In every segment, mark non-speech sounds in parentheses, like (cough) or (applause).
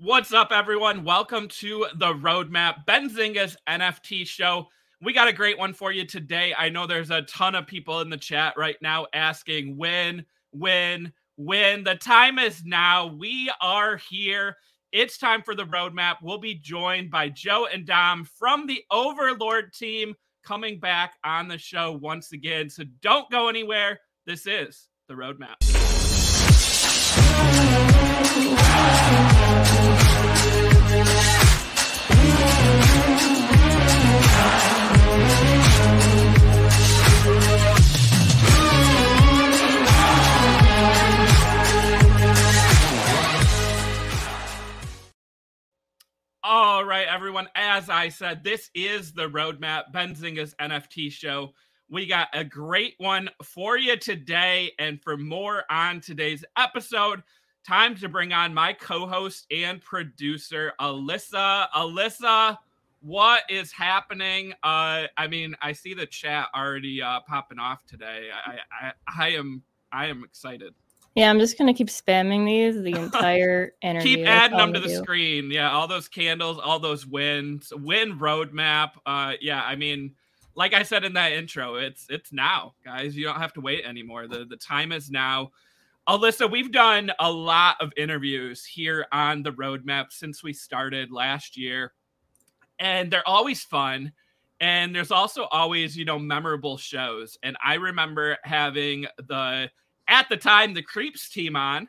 What's up, everyone? Welcome to the Roadmap Benzinga's NFT show. We got a great one for you today. I know there's a ton of people in the chat right now asking when, when, when. The time is now. We are here. It's time for the roadmap. We'll be joined by Joe and Dom from the Overlord team coming back on the show once again. So don't go anywhere. This is the roadmap. All right, everyone. As I said, this is the roadmap, Benzinga's NFT show. We got a great one for you today. And for more on today's episode, time to bring on my co host and producer, Alyssa. Alyssa, what is happening? Uh, I mean, I see the chat already uh, popping off today. I, I, I am, I am excited. Yeah, I'm just gonna keep spamming these the (laughs) entire energy. keep adding them to the screen. Yeah, all those candles, all those wins, win roadmap. Uh, yeah, I mean, like I said in that intro, it's it's now, guys. You don't have to wait anymore. The the time is now. Alyssa, we've done a lot of interviews here on the roadmap since we started last year, and they're always fun. And there's also always, you know, memorable shows. And I remember having the at the time the Creeps team on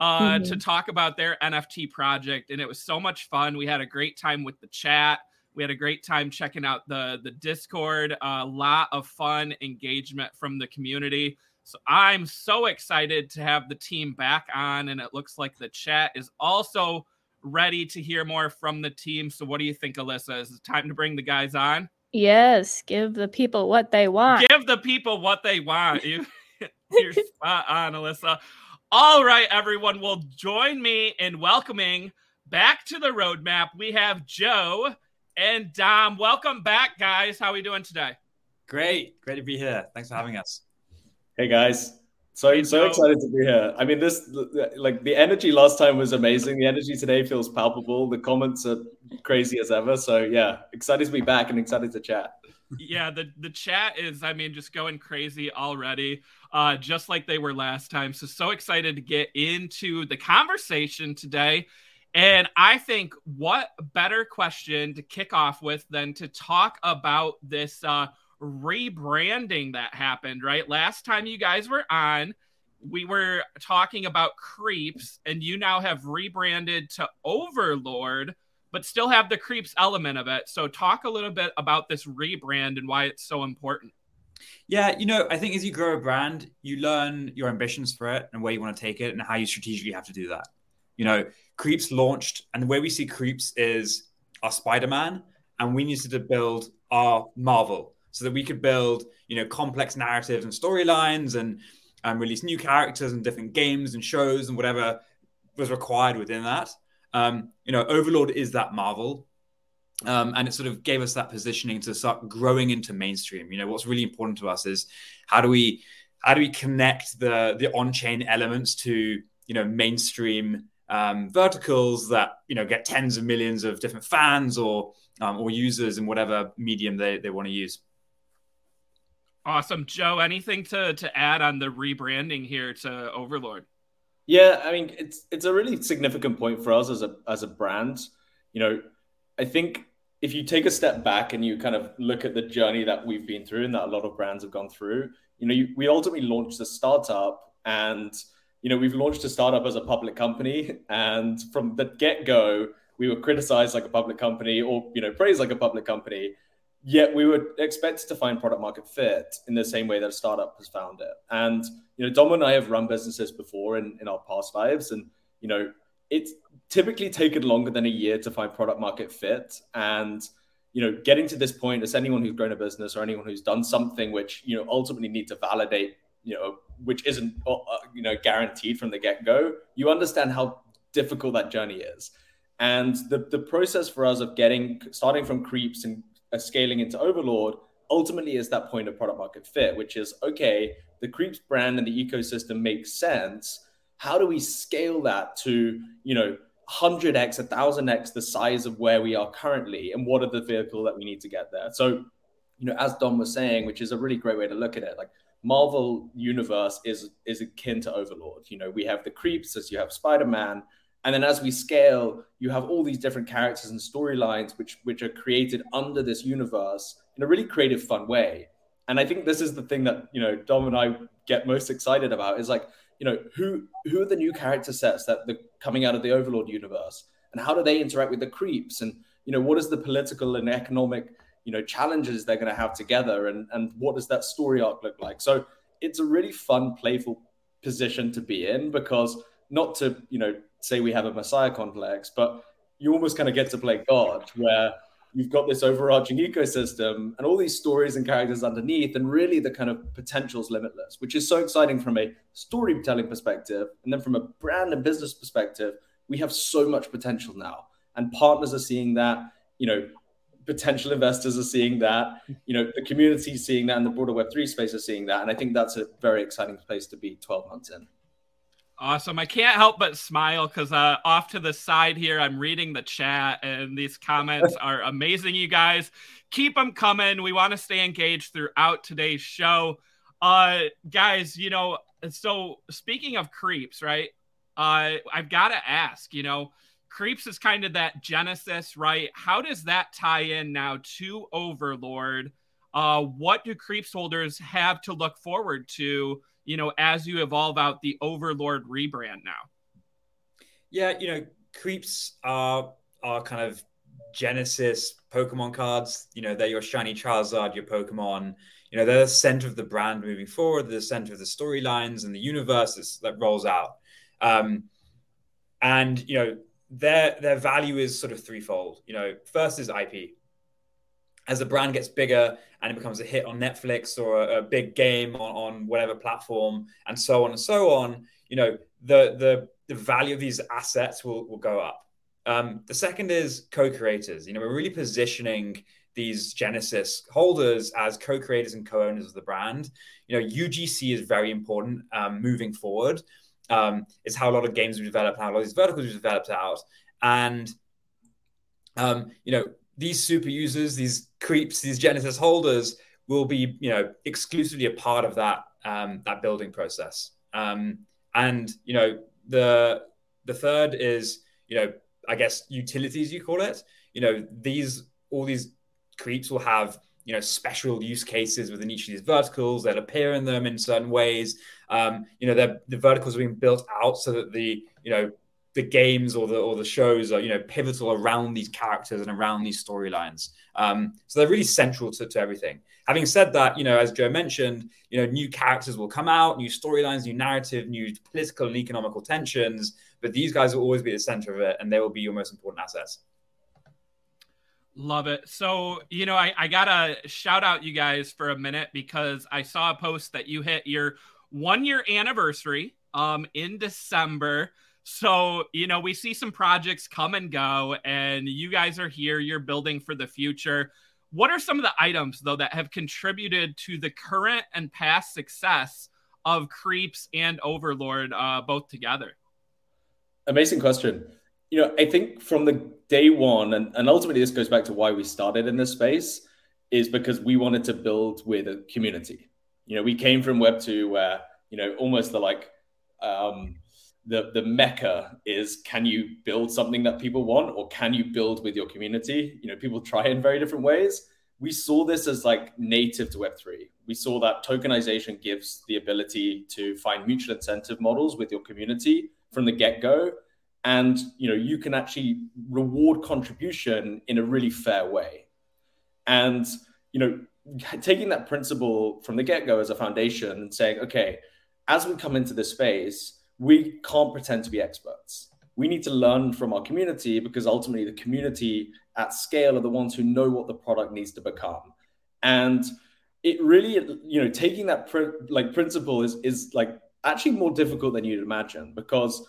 uh, mm-hmm. to talk about their NFT project, and it was so much fun. We had a great time with the chat. We had a great time checking out the the Discord. A lot of fun engagement from the community. So I'm so excited to have the team back on, and it looks like the chat is also ready to hear more from the team. So what do you think, Alyssa? Is it time to bring the guys on? Yes, give the people what they want. Give the people what they want. You're spot on, Alyssa. All right, everyone. Well, join me in welcoming back to the roadmap. We have Joe and Dom. Welcome back, guys. How are we doing today? Great. Great to be here. Thanks for having us. Hey, guys. So, hey, so excited to be here. I mean, this, like, the energy last time was amazing. The energy today feels palpable. The comments are crazy as ever. So, yeah, excited to be back and excited to chat yeah, the the chat is, I mean, just going crazy already, uh, just like they were last time. So so excited to get into the conversation today. And I think what better question to kick off with than to talk about this uh, rebranding that happened, right? Last time you guys were on, we were talking about Creeps, and you now have rebranded to Overlord but still have the creeps element of it. So talk a little bit about this rebrand and why it's so important. Yeah, you know, I think as you grow a brand, you learn your ambitions for it and where you want to take it and how you strategically have to do that. You know, Creeps launched, and the way we see Creeps is our Spider Man, and we needed to build our Marvel so that we could build, you know, complex narratives and storylines and um, release new characters and different games and shows and whatever was required within that. Um, you know, Overlord is that Marvel. Um, and it sort of gave us that positioning to start growing into mainstream. You know, what's really important to us is how do we how do we connect the the on-chain elements to you know mainstream um, verticals that you know get tens of millions of different fans or um, or users in whatever medium they, they want to use. Awesome, Joe. Anything to to add on the rebranding here to Overlord? Yeah, I mean it's it's a really significant point for us as a as a brand. You know, I think if you take a step back and you kind of look at the journey that we've been through and that a lot of brands have gone through, you know, you, we ultimately launched a startup and you know, we've launched a startup as a public company. And from the get-go we were criticized like a public company or you know praised like a public company. Yet we were expected to find product market fit in the same way that a startup has found it. And you know, Dom and I have run businesses before in, in our past lives, and you know, it's typically taken longer than a year to find product market fit. And you know, getting to this point, as anyone who's grown a business or anyone who's done something which you know ultimately need to validate, you know, which isn't uh, you know guaranteed from the get go, you understand how difficult that journey is. And the the process for us of getting starting from creeps and uh, scaling into overlord ultimately is that point of product market fit, which is okay, the Creeps brand and the ecosystem makes sense. How do we scale that to, you know, 100x, 1000x the size of where we are currently, and what are the vehicle that we need to get there. So, you know, as Dom was saying, which is a really great way to look at it, like Marvel universe is is akin to Overlord. You know, we have the creeps as you have Spider Man, and then as we scale, you have all these different characters and storylines which which are created under this universe in a really creative, fun way. And I think this is the thing that you know Dom and I get most excited about is like you know who who are the new character sets that the coming out of the Overlord universe, and how do they interact with the creeps, and you know what is the political and economic you know challenges they're going to have together? And and what does that story arc look like? So it's a really fun playful position to be in because not to you know say we have a messiah complex but you almost kind of get to play god where you've got this overarching ecosystem and all these stories and characters underneath and really the kind of potential is limitless which is so exciting from a storytelling perspective. And then from a brand and business perspective we have so much potential now. And partners are seeing that you know potential investors are seeing that you know the community is seeing that and the broader web3 space are seeing that. And i think that's a very exciting place to be 12 months in awesome i can't help but smile because uh, off to the side here i'm reading the chat and these comments (laughs) are amazing you guys keep them coming we want to stay engaged throughout today's show uh guys you know so speaking of creeps right uh i've got to ask you know Creeps is kind of that genesis, right? How does that tie in now to Overlord? Uh, what do Creeps holders have to look forward to, you know, as you evolve out the Overlord rebrand now? Yeah, you know, Creeps are are kind of Genesis Pokemon cards. You know, they're your shiny Charizard, your Pokemon. You know, they're the center of the brand moving forward, they're the center of the storylines and the universe that rolls out. Um, and you know, their their value is sort of threefold. You know, first is IP. As the brand gets bigger and it becomes a hit on Netflix or a, a big game on, on whatever platform, and so on and so on, you know, the the the value of these assets will will go up. Um, the second is co-creators. You know, we're really positioning these Genesis holders as co-creators and co-owners of the brand. You know, UGC is very important um, moving forward um, is how a lot of games are developed, how a lot of these verticals are developed out. And, um, you know, these super users, these creeps, these Genesis holders will be, you know, exclusively a part of that, um, that building process. Um, and, you know, the, the third is, you know, I guess utilities, you call it, you know, these, all these creeps will have you know special use cases within each of these verticals that appear in them in certain ways um, you know the verticals are being built out so that the you know the games or the or the shows are you know pivotal around these characters and around these storylines um, so they're really central to, to everything having said that you know as joe mentioned you know new characters will come out new storylines new narrative new political and economical tensions but these guys will always be at the center of it and they will be your most important assets Love it. So, you know, I, I got to shout out you guys for a minute because I saw a post that you hit your one year anniversary um, in December. So, you know, we see some projects come and go, and you guys are here. You're building for the future. What are some of the items, though, that have contributed to the current and past success of Creeps and Overlord uh, both together? Amazing question you know, I think from the day one, and, and ultimately this goes back to why we started in this space, is because we wanted to build with a community. You know, we came from Web two where you know almost the like um, the the mecca is can you build something that people want or can you build with your community? You know, people try in very different ways. We saw this as like native to Web three. We saw that tokenization gives the ability to find mutual incentive models with your community from the get go and you know you can actually reward contribution in a really fair way and you know taking that principle from the get-go as a foundation and saying okay as we come into this space we can't pretend to be experts we need to learn from our community because ultimately the community at scale are the ones who know what the product needs to become and it really you know taking that pr- like principle is is like actually more difficult than you'd imagine because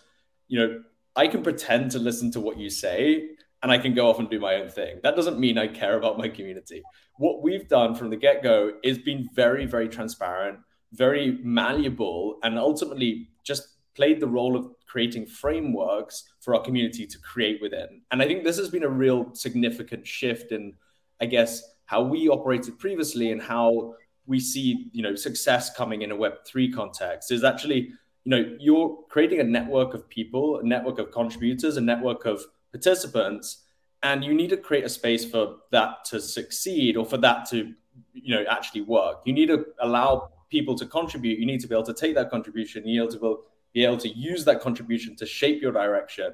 you know I can pretend to listen to what you say and I can go off and do my own thing. That doesn't mean I care about my community. What we've done from the get go is been very, very transparent, very malleable, and ultimately just played the role of creating frameworks for our community to create within. And I think this has been a real significant shift in, I guess, how we operated previously and how we see, you know, success coming in a Web3 context is actually, you know, you're creating a network of people, a network of contributors, a network of participants, and you need to create a space for that to succeed or for that to, you know, actually work. You need to allow people to contribute. You need to be able to take that contribution, you need to be able be able to use that contribution to shape your direction.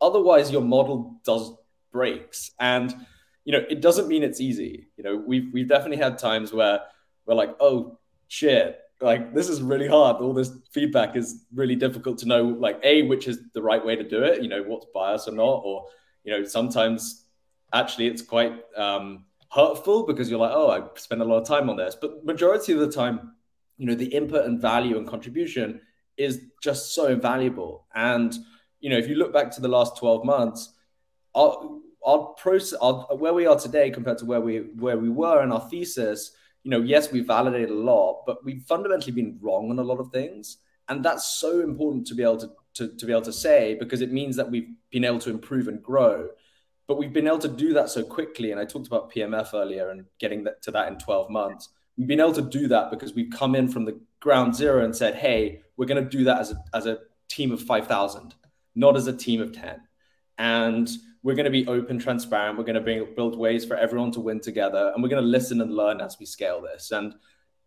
Otherwise, your model does breaks. And you know, it doesn't mean it's easy. You know, we've we've definitely had times where we're like, oh shit, like this is really hard. All this feedback is really difficult to know, like, A, which is the right way to do it, you know, what's bias or not, or you know, sometimes actually it's quite um hurtful because you're like, oh, I spend a lot of time on this. But majority of the time, you know, the input and value and contribution is just so valuable. And you know, if you look back to the last 12 months, our our process, our, where we are today compared to where we where we were in our thesis, you know, yes, we validated a lot, but we've fundamentally been wrong on a lot of things, and that's so important to be able to to, to be able to say because it means that we've been able to improve and grow. But we've been able to do that so quickly, and I talked about PMF earlier and getting that, to that in 12 months. We've been able to do that because we've come in from the ground zero and said, hey, we're going to do that as a, as a team of 5,000, not as a team of 10. And we're going to be open, transparent. We're going to bring, build ways for everyone to win together, and we're going to listen and learn as we scale this. And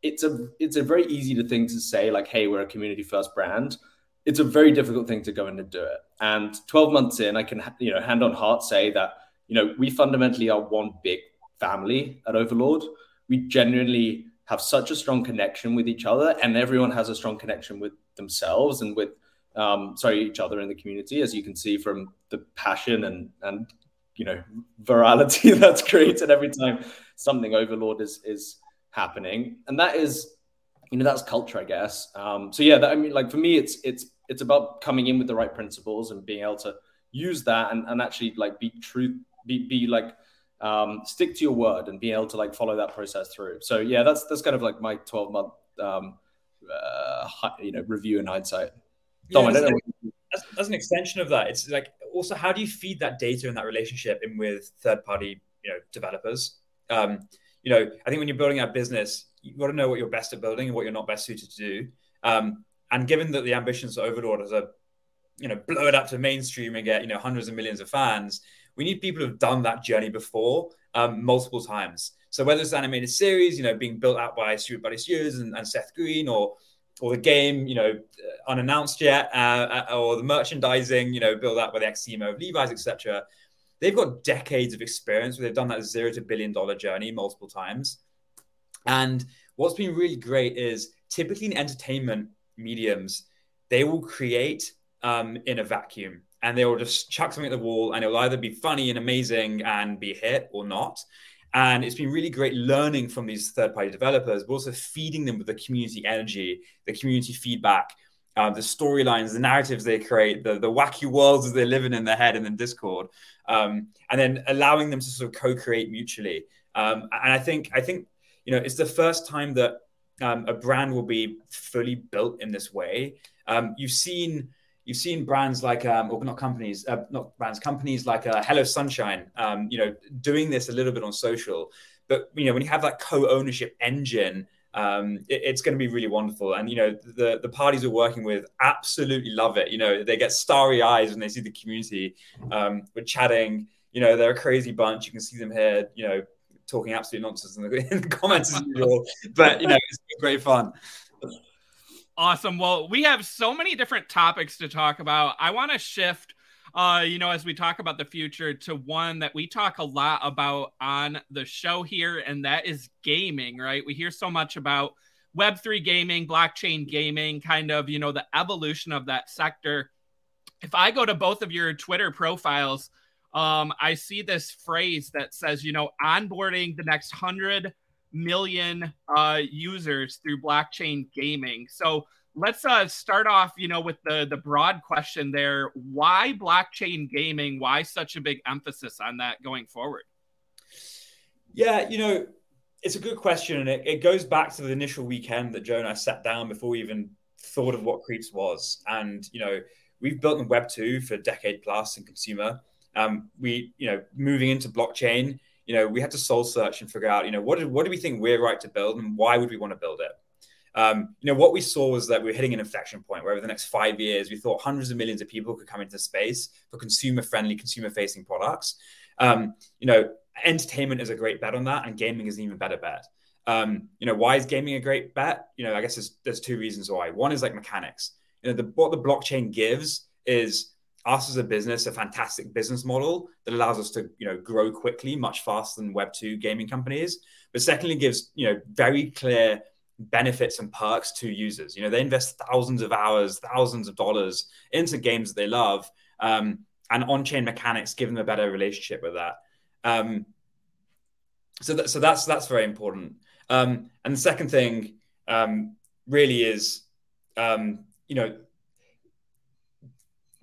it's a it's a very easy thing to say like, hey, we're a community first brand. It's a very difficult thing to go in and do it. And 12 months in, I can you know hand on heart say that you know we fundamentally are one big family at Overlord. We genuinely have such a strong connection with each other, and everyone has a strong connection with themselves and with um, sorry each other in the community, as you can see from the passion and and you know virality (laughs) that's created every time something Overlord is is happening, and that is you know that's culture, I guess. Um, so yeah, that, I mean, like for me, it's it's it's about coming in with the right principles and being able to use that and, and actually like be true, be be like um, stick to your word and be able to like follow that process through. So yeah, that's that's kind of like my 12 month um, uh, you know review and hindsight. Dom, yeah, as, as, as, an extension of that, it's like also how do you feed that data and that relationship in with third party you know developers? Um, you know, I think when you're building a business, you got to know what you're best at building and what you're not best suited to do. Um, and given that the ambitions of Overlord is a you know blow it up to mainstream and get you know hundreds of millions of fans we need people who've done that journey before um, multiple times. So whether it's animated series, you know, being built out by Stoopid Buddy and, and Seth Green, or or the game, you know, unannounced yet, uh, uh, or the merchandising, you know, built out by the ex of Levi's, etc. They've got decades of experience where they've done that zero to billion dollar journey multiple times. And what's been really great is typically in entertainment mediums, they will create um, in a vacuum and they will just chuck something at the wall and it will either be funny and amazing and be hit or not. And it's been really great learning from these third party developers, but also feeding them with the community energy, the community feedback, uh, the storylines, the narratives they create, the, the wacky worlds that they live in their head and in Discord, um, and then allowing them to sort of co-create mutually. Um, and I think I think you know it's the first time that um, a brand will be fully built in this way. Um, you've seen you've seen brands like, um, or not companies, uh, not brands, companies like uh, Hello Sunshine, um, you know, doing this a little bit on social. But you know, when you have that co-ownership engine, um, it, it's going to be really wonderful. And you know, the the parties we're working with absolutely love it. You know, they get starry eyes when they see the community. Um, we're chatting. You know, they're a crazy bunch. You can see them here. You know, talking absolute nonsense in the, (laughs) in the comments as usual. But you know, it's great fun. Awesome. Well, we have so many different topics to talk about. I want to shift, uh, you know, as we talk about the future to one that we talk a lot about on the show here, and that is gaming, right? We hear so much about Web3 gaming, blockchain gaming, kind of, you know, the evolution of that sector. If I go to both of your Twitter profiles, um, I see this phrase that says, you know, onboarding the next hundred million uh, users through blockchain gaming. So let's uh, start off, you know, with the the broad question there. Why blockchain gaming? Why such a big emphasis on that going forward? Yeah, you know, it's a good question, and it, it goes back to the initial weekend that Joe and I sat down before we even thought of what Creeps was, and you know, we've built in Web two for a decade plus in consumer. Um, we, you know, moving into blockchain, you know, we had to soul search and figure out, you know, what, did, what do we think we're right to build and why would we want to build it? Um, you know, what we saw was that we were hitting an inflection point where over the next five years, we thought hundreds of millions of people could come into space for consumer friendly, consumer facing products. Um, you know, entertainment is a great bet on that, and gaming is an even better bet. Um, you know, why is gaming a great bet? You know, I guess there's, there's two reasons why. One is like mechanics. You know, the, what the blockchain gives is us as a business a fantastic business model that allows us to you know grow quickly much faster than web 2 gaming companies but secondly gives you know very clear benefits and perks to users. You know they invest thousands of hours thousands of dollars into games that they love um, and on-chain mechanics give them a better relationship with that. Um, so that, so that's that's very important. Um, and the second thing um, really is um, you know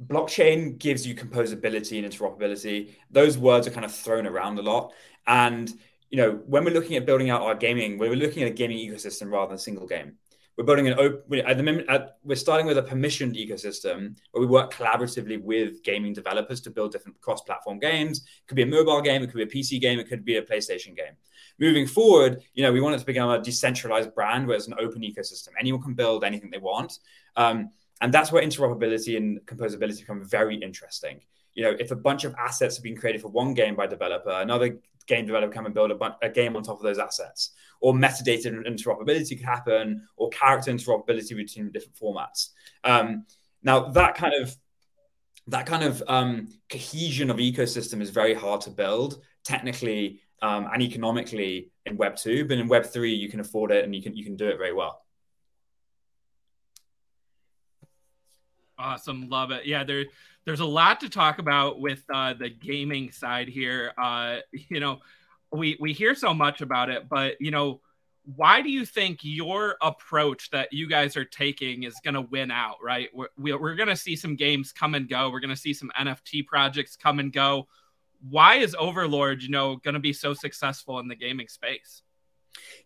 blockchain gives you composability and interoperability. Those words are kind of thrown around a lot. And you know, when we're looking at building out our gaming, we're looking at a gaming ecosystem rather than a single game. We're building an open. At the moment, at, we're starting with a permissioned ecosystem where we work collaboratively with gaming developers to build different cross-platform games. It could be a mobile game, it could be a PC game, it could be a PlayStation game. Moving forward, you know, we want it to become a decentralized brand where it's an open ecosystem. Anyone can build anything they want. Um, and that's where interoperability and composability become very interesting. You know, if a bunch of assets have been created for one game by developer, another game developer and build a, a, game on top of those assets, or metadata interoperability could happen, or character interoperability between different formats. Um, now, that kind of that kind of um, cohesion of ecosystem is very hard to build technically um, and economically in Web two, but in Web three you can afford it and you can you can do it very well. Awesome, love it. Yeah, there there's a lot to talk about with uh, the gaming side here. Uh, you know, we we hear so much about it, but you know, why do you think your approach that you guys are taking is going to win out? Right, we're we're going to see some games come and go. We're going to see some NFT projects come and go. Why is Overlord, you know, going to be so successful in the gaming space?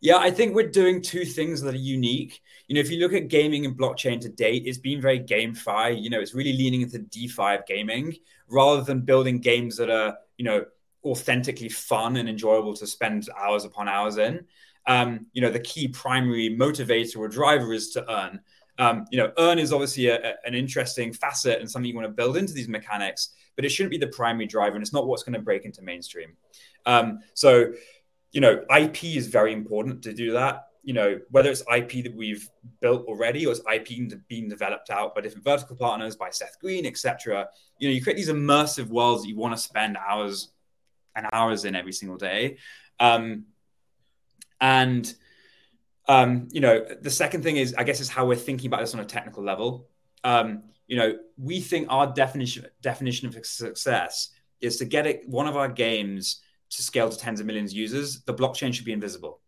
Yeah, I think we're doing two things that are unique. You know, if you look at gaming and blockchain to date, it's been very GameFi. You know, it's really leaning into DeFi of gaming rather than building games that are, you know, authentically fun and enjoyable to spend hours upon hours in. Um, you know, the key primary motivator or driver is to earn. Um, you know, earn is obviously a, a, an interesting facet and something you want to build into these mechanics, but it shouldn't be the primary driver, and it's not what's going to break into mainstream. Um, so you know, IP is very important to do that. You know, whether it's IP that we've built already or it's IP being developed out by different vertical partners, by Seth Green, etc. You know, you create these immersive worlds that you want to spend hours and hours in every single day. Um, and um, you know, the second thing is, I guess, is how we're thinking about this on a technical level. Um, you know, we think our definition definition of success is to get it one of our games to scale to tens of millions of users, the blockchain should be invisible.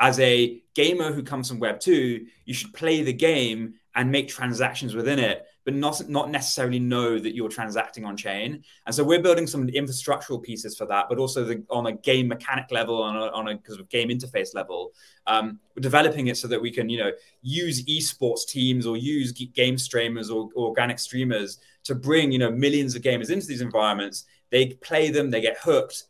As a gamer who comes from Web 2, you should play the game and make transactions within it, but not, not necessarily know that you're transacting on chain. And so we're building some infrastructural pieces for that, but also the, on a game mechanic level, on a, on a sort of game interface level. Um, we're developing it so that we can, you know, use esports teams or use game streamers or, or organic streamers to bring, you know, millions of gamers into these environments. They play them, they get hooked,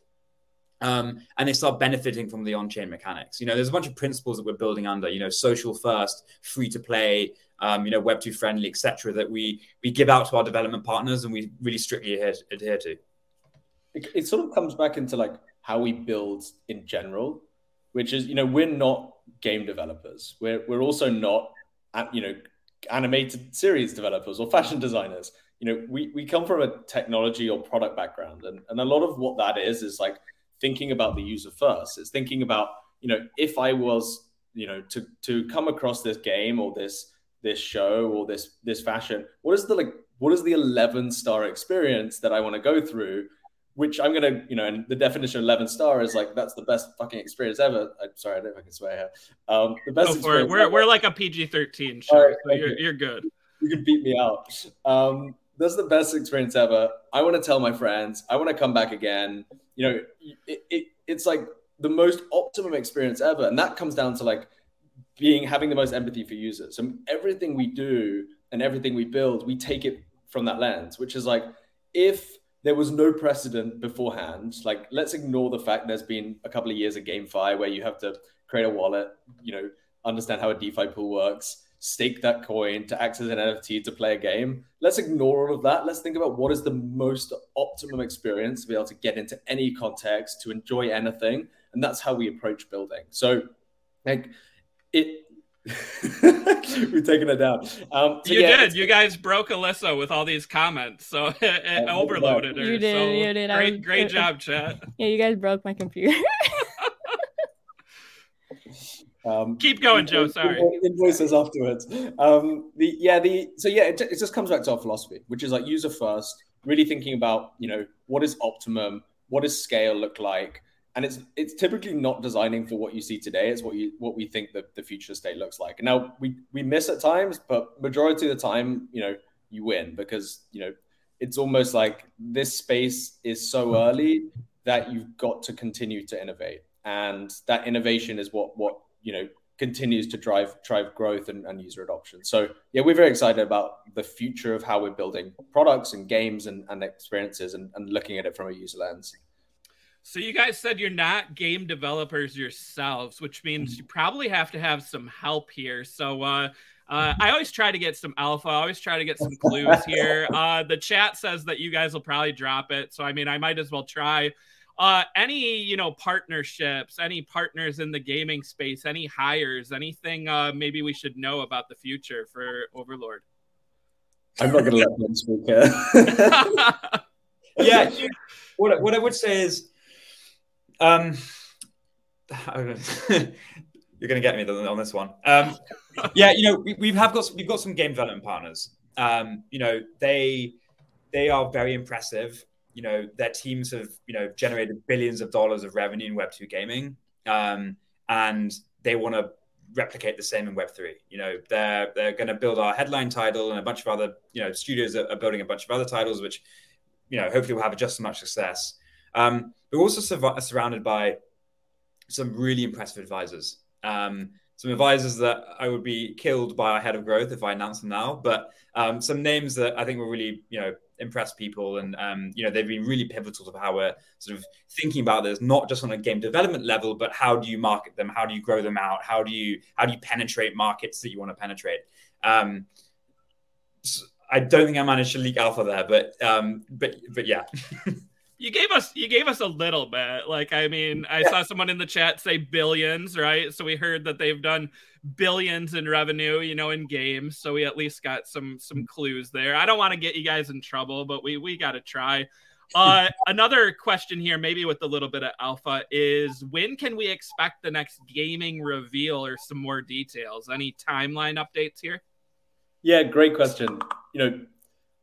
um, and they start benefiting from the on-chain mechanics. You know, there's a bunch of principles that we're building under. You know, social first, free to play, um, you know, Web two friendly, etc. That we we give out to our development partners and we really strictly adhere, adhere to. It, it sort of comes back into like how we build in general, which is you know we're not game developers. We're we're also not you know animated series developers or fashion designers. You know, we, we come from a technology or product background, and, and a lot of what that is is like thinking about the user first. It's thinking about, you know, if I was, you know, to to come across this game or this this show or this this fashion, what is the like what is the 11 star experience that I want to go through? Which I'm gonna, you know, and the definition of 11 star is like that's the best fucking experience ever. I'm sorry, I don't know if I can swear here. Um, the best. Oh, we're, we're like a PG-13 show, right, so you're, you. you're good. You can beat me out. Um, that's the best experience ever. I want to tell my friends. I want to come back again. You know, it, it, it's like the most optimum experience ever, and that comes down to like being having the most empathy for users. So everything we do and everything we build, we take it from that lens, which is like if there was no precedent beforehand, like let's ignore the fact there's been a couple of years of GameFi where you have to create a wallet, you know, understand how a DeFi pool works, stake that coin to access an NFT to play a game. Let's ignore all of that. Let's think about what is the most optimum experience to be able to get into any context, to enjoy anything. And that's how we approach building. So, like, it. (laughs) We've taken it down. Um, you yeah, did. You guys broke Alyssa with all these comments, so (laughs) it, it overloaded her. You did. So you did. Great, was, great job, chat. (laughs) Yeah, you guys broke my computer. Um, Keep going, Joe. Sorry. Invoices afterwards. Um, the yeah, the so yeah, it, it just comes back to our philosophy, which is like user first, really thinking about you know what is optimum, what does scale look like, and it's it's typically not designing for what you see today. It's what you what we think the, the future state looks like. Now we we miss at times, but majority of the time, you know, you win because you know it's almost like this space is so early that you've got to continue to innovate and that innovation is what what you know continues to drive drive growth and, and, user adoption. So yeah, we're very excited about the future of how we're building products and games and, and experiences and, and looking at it from a user lens. So you guys said you're not game developers yourselves, which means you probably have to have some help here. So uh, uh, I always try to get some alpha. I always try to get some clues here. (laughs) Uh, the chat says that you guys will probably drop it. So I mean, I might as well try uh any you know partnerships any partners in the gaming space any hires anything uh maybe we should know about the future for overlord? I'm not gonna let them speak here (laughs) yeah what, what i would say is um (laughs) you're gonna get me on this one. Um yeah you know we, we have got we've got some game development partners. Um you know they they are very impressive you know their teams have you know generated billions of dollars of revenue in Web two gaming, um, and they want to replicate the same in Web three. You know they're they're going to build our headline title and a bunch of other you know studios are, building a bunch of other titles, which you know hopefully will have just as much success. Um, we're also sur- surrounded by some really impressive advisors. Um, some advisors that I would be killed by our head of growth if I announced them now, but um, some names that I think will really, you know, impress people. And, um, you know, they've been really pivotal to how we're sort of thinking about this, not just on a game development level, but how do you market them? How do you grow them out? How do you, how do you penetrate markets that you want to penetrate? Um, so I don't think I managed to leak alpha there, but, um, but, but yeah. (laughs) you gave us you gave us a little bit. Like i mean i yeah. saw someone in the chat say billions right? So we heard that they've done billions in revenue you know in games. So we at least got some some clues there. I don't want to get you guys in trouble but we we got to try. (laughs) Uh another question here maybe with a little bit of alpha is when can we expect the next gaming reveal or some more details? Any timeline updates here? Yeah great question. You know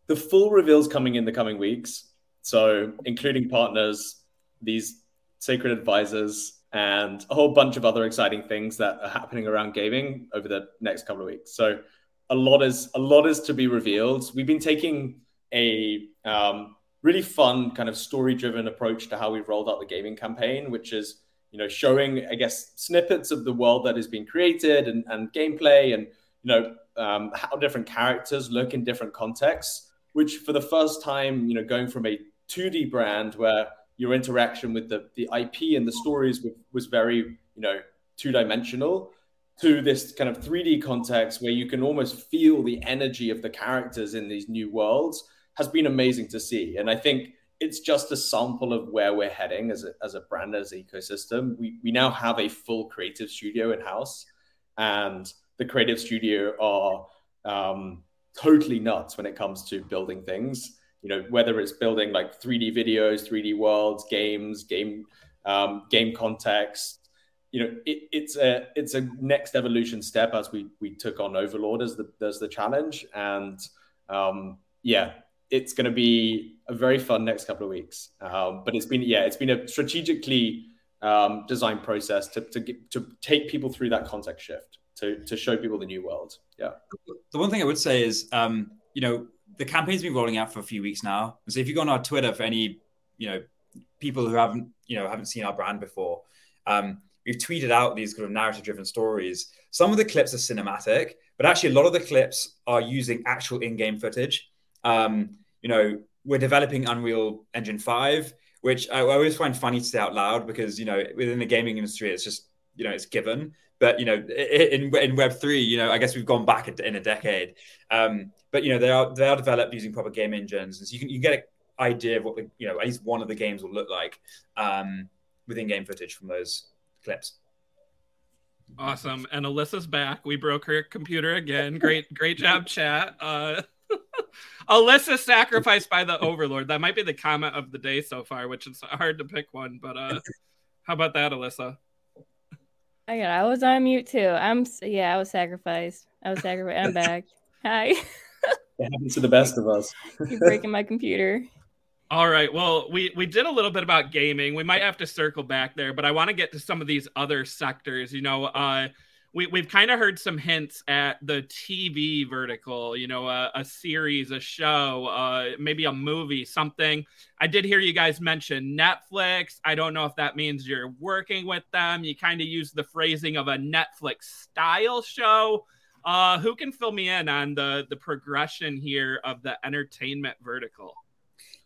the full reveals coming in the coming weeks so, including partners, these sacred advisors, and a whole bunch of other exciting things that are happening around gaming over the next couple of weeks. So, a lot is a lot is to be revealed. We've been taking a um, really fun kind of story-driven approach to how we've rolled out the gaming campaign, which is you know showing I guess snippets of the world that has been created and, and gameplay and you know um, how different characters look in different contexts. Which for the first time, you know, going from a 2D brand where your interaction with the, the IP and the stories was, was very, you know, two dimensional to this kind of 3D context where you can almost feel the energy of the characters in these new worlds has been amazing to see. And I think it's just a sample of where we're heading as a, as a brand, as an ecosystem. We, we now have a full creative studio in house, and the creative studio are um, totally nuts when it comes to building things you know whether it's building like 3d videos 3d worlds games game um, game context you know it, it's a it's a next evolution step as we we took on overlord as the as the challenge. And um, yeah it's going to be a very fun next couple of weeks. Um, but it's been yeah it's been a strategically um, designed process to to, to take people through that context shift to to show people the new world. Yeah. The one thing i would say is um, you know the campaign's been rolling out for a few weeks now. So if you go on our Twitter for any, you know, people who haven't, you know, haven't seen our brand before, um, we've tweeted out these kind of narrative driven stories. Some of the clips are cinematic, but actually a lot of the clips are using actual in-game footage. Um, you know, we're developing Unreal Engine 5, which I always find funny to say out loud because, you know, within the gaming industry, it's just, you know, it's given. But, you know, in, in Web3, you know, I guess we've gone back in a decade. Um, but, you know, they are, they are developed using proper game engines. And so you can, you get an idea of what the, you know, at least one of the games will look like um, within game footage from those clips. Awesome. And Alyssa's back. We broke her computer again. Great, great job, chat. Uh, (laughs) Alyssa sacrificed by the Overlord. That might be the comment of the day so far, which is hard to pick one. But uh, how about that, Alyssa? Yeah, I was on mute too. I'm yeah, I was sacrificed. I was sacrificed. I'm (laughs) back. Hi. (laughs) it happens to the best of us. You're breaking my computer. All right. Well, we we did a little bit about gaming. We might have to circle back there, but I want to get to some of these other sectors. You know, uh, we we've kind of heard some hints at the TV vertical. You know, a, a series, a show, uh, maybe a movie, something. I did hear you guys mention Netflix. I don't know if that means you're working with them. You kind of use the phrasing of a Netflix style show. Uh, who can fill me in on the the progression here of the entertainment vertical?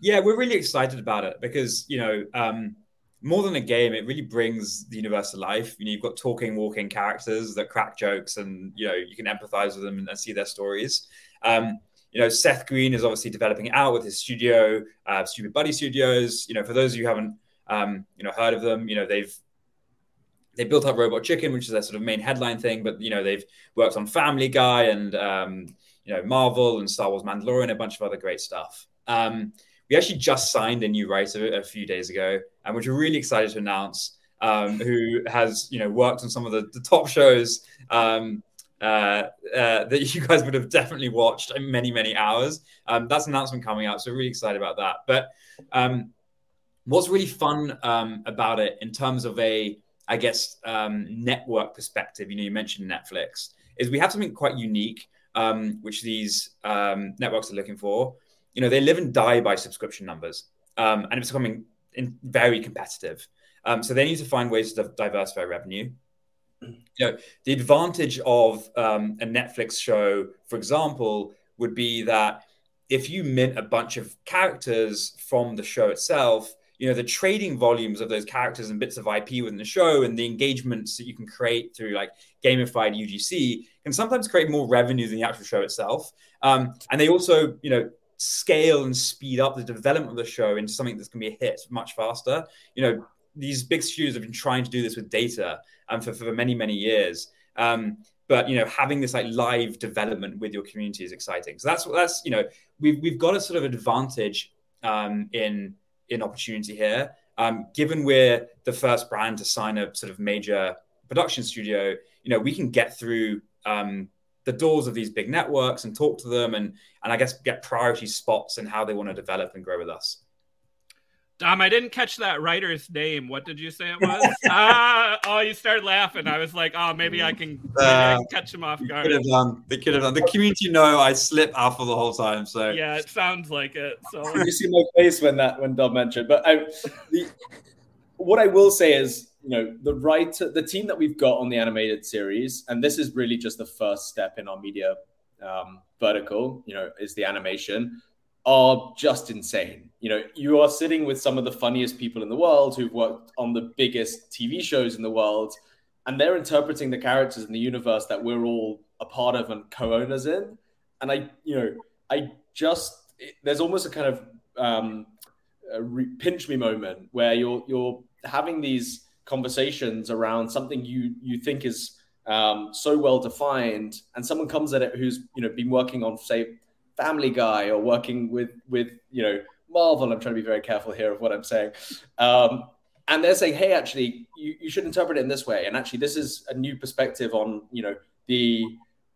Yeah, we're really excited about it because you know, um, more than a game, it really brings the universe to life. You know, you've got talking, walking characters that crack jokes, and you know, you can empathize with them and, and see their stories. Um, you know, Seth Green is obviously developing out with his studio, uh, Stoopid Buddy Stoodios. You know, for those of you who haven't, um, you know, heard of them, you know, they've they built up Robot Chicken, which is their sort of main headline thing. But you know, they've worked on Family Guy and um, you know Marvel and Star Wars Mandalorian, a bunch of other great stuff. Um, we actually just signed a new writer a few days ago, and which we're really excited to announce. Um, who has you know worked on some of the, the top shows um, uh, uh, that you guys would have definitely watched in many many hours. Um, that's an announcement coming out, so really excited about that. But um, what's really fun um, about it in terms of a I guess um, network perspective, you know, you mentioned Netflix, is we have something quite unique, which these networks are looking for you know, they live and die by subscription numbers, um, and it's becoming in, very competitive. Um, so they need to find ways to diversify revenue. You know, the advantage of um, a Netflix show, for example, would be that if you mint a bunch of characters from the show itself, you know the trading volumes of those characters and bits of IP within the show and the engagements that you can create through like gamified UGC can sometimes create more revenue than the actual show itself. Um, and they also, you know, scale and speed up the development of the show into something that's going to be a hit much faster. You know, these big studios have been trying to do this with data um, for, for many, many years. Um, but you know, having this like live development with your community is exciting. So that's that's you know, we've we've got a sort of advantage um, in in opportunity here. Um, given we're the first brand to sign a sort of major production studio, you know, we can get through um, the doors of these big networks and talk to them and and I guess get priority spots and how they want to develop and grow with us. Dom, I didn't catch that writer's name. What did you say it was? (laughs) ah, oh, you started laughing. I was like, oh, maybe I can, maybe uh, I can catch him off guard. Could have done. They could have done. The community know I slip alpha the whole time. So yeah, it sounds like it. So you see my face when that when Dom mentioned, but I, the, what I will say is you know the writer the team that we've got on the animated series and this is really just the first step in our media um, vertical you know is the animation are just insane. You know you are sitting with some of the funniest people in the world who've worked on the biggest tv shows in the world and they're interpreting the characters in the universe that we're all a part of and co-owners in. And i you know i just there's almost a kind of um, a re- pinch me moment where you're you're having these conversations around something you you think is um, so well defined, and someone comes at it who's you know been working on say Family Guy or working with with you know Marvel. I'm trying to be very careful here of what I'm saying. Um, and they're saying, hey, actually, you, you should interpret it in this way. And actually, this is a new perspective on you know the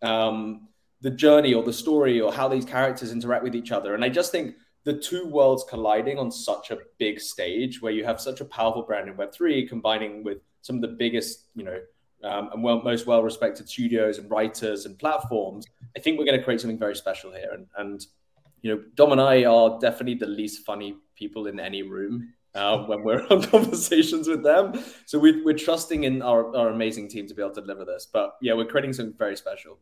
um, the journey or the story or how these characters interact with each other. And I just think the two worlds colliding on such a big stage where you have such a powerful brand in Web3 combining with some of the biggest, you know, um, and well, most well respected studios and writers and platforms, I think we're going to create something very special here. And, and, you know, Dom and I are definitely the least funny people in any room uh, when we're on (laughs) conversations with them. So we, we're trusting in our, our amazing team to be able to deliver this. But yeah, we're creating something very special.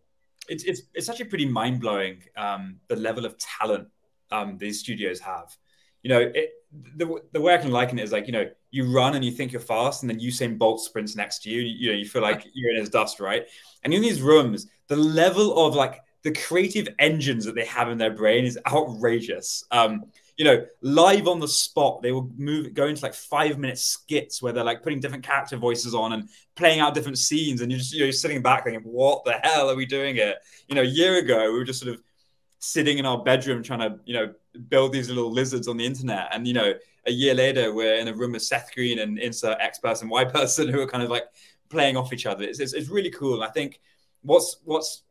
It's it's it's actually pretty mind blowing um, the level of talent um, these studios have. You know, it, the the way I can liken it is like you know you run and you think you're fast, and then Usain Bolt sprints next to you. You, you know, you feel like you're in his dust, right? And in these rooms, the level of like the creative engines that they have in their brain is outrageous. Um, you know, live on the spot, they will move go into like five minute skits where they're like putting different character voices on and playing out different scenes, and you're just you know, sitting back thinking, "What the hell are we doing it? You know, a year ago we were just sort of sitting in our bedroom trying to you know build these little lizards on the internet, and you know, a year later we're in a room with Seth Green and insert X person, Y person who are kind of like playing off each other. It's, it's, it's really cool. And I think what's what's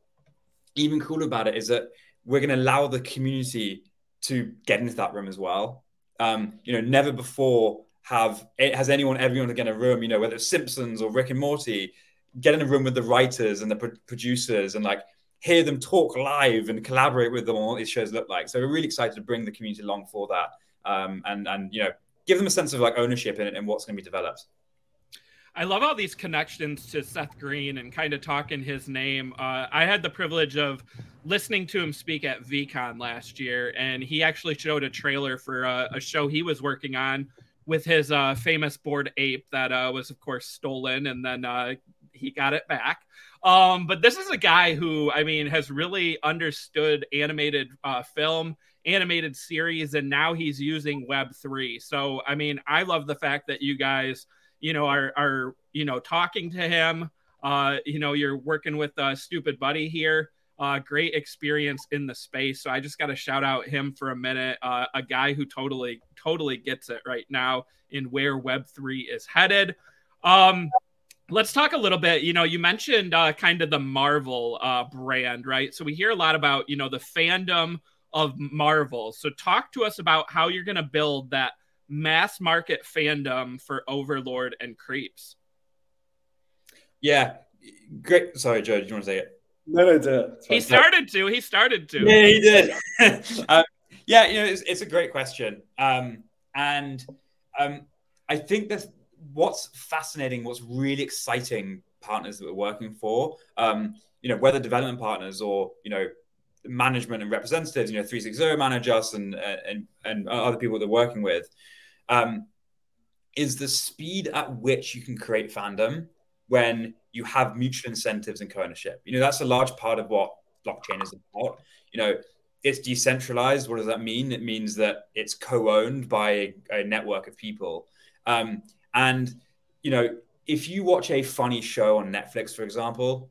even cooler about it is that we're going to allow the community to get into that room as well. Um, you know, never before have has anyone ever gone to get in a room, you know, whether it's Simpsons or Rick and Morty, get in a room with the writers and the pro- producers and like hear them talk live and collaborate with them on what these shows look like. So we're really excited to bring the community along for that, um, and and you know, give them a sense of like ownership in, in what's going to be developed. I love all these connections to Seth Green and kind of talking his name. Uh, I had the privilege of listening to him speak at VeeCon last year, and he actually showed a trailer for a, a show he was working on with his uh, famous Bored Ape that uh, was, of course, stolen, and then uh, he got it back. Um, but this is a guy who, I mean, has really understood animated uh, film, animated series, and now he's using Web three. So, I mean, I love the fact that you guys you know, are are you know talking to him. Uh, you know, you're working with a Stoopid Buddy here. Uh, great experience in the space. So I just got to shout out him for a minute. Uh, a guy who totally, totally gets it right now in where Web3 is headed. Um, let's talk a little bit. You know, you mentioned uh, kind of the Marvel uh, brand, right? So we hear a lot about, you know, the fandom of Marvel. So talk to us about how you're going to build that mass market fandom for Overlord and Creeps. Yeah, great. Sorry, Joe, did you want to say it? No, no, do it. He started to. He started to. Yeah, he did. (laughs) um, yeah, you know, it's, it's a great question, um, and um, I think that what's fascinating, what's really exciting partners that we're working for, um, you know, whether development partners or you know management and representatives, you know, 360 manage us and and and other people that we're working with um, is the speed at which you can create fandom when you have mutual incentives and co-ownership. You know, that's a large part of what blockchain is about. You know, it's decentralized. What does that mean? It means that it's co-owned by a, a network of people. Um, and you know, if you watch a funny show on Netflix, for example,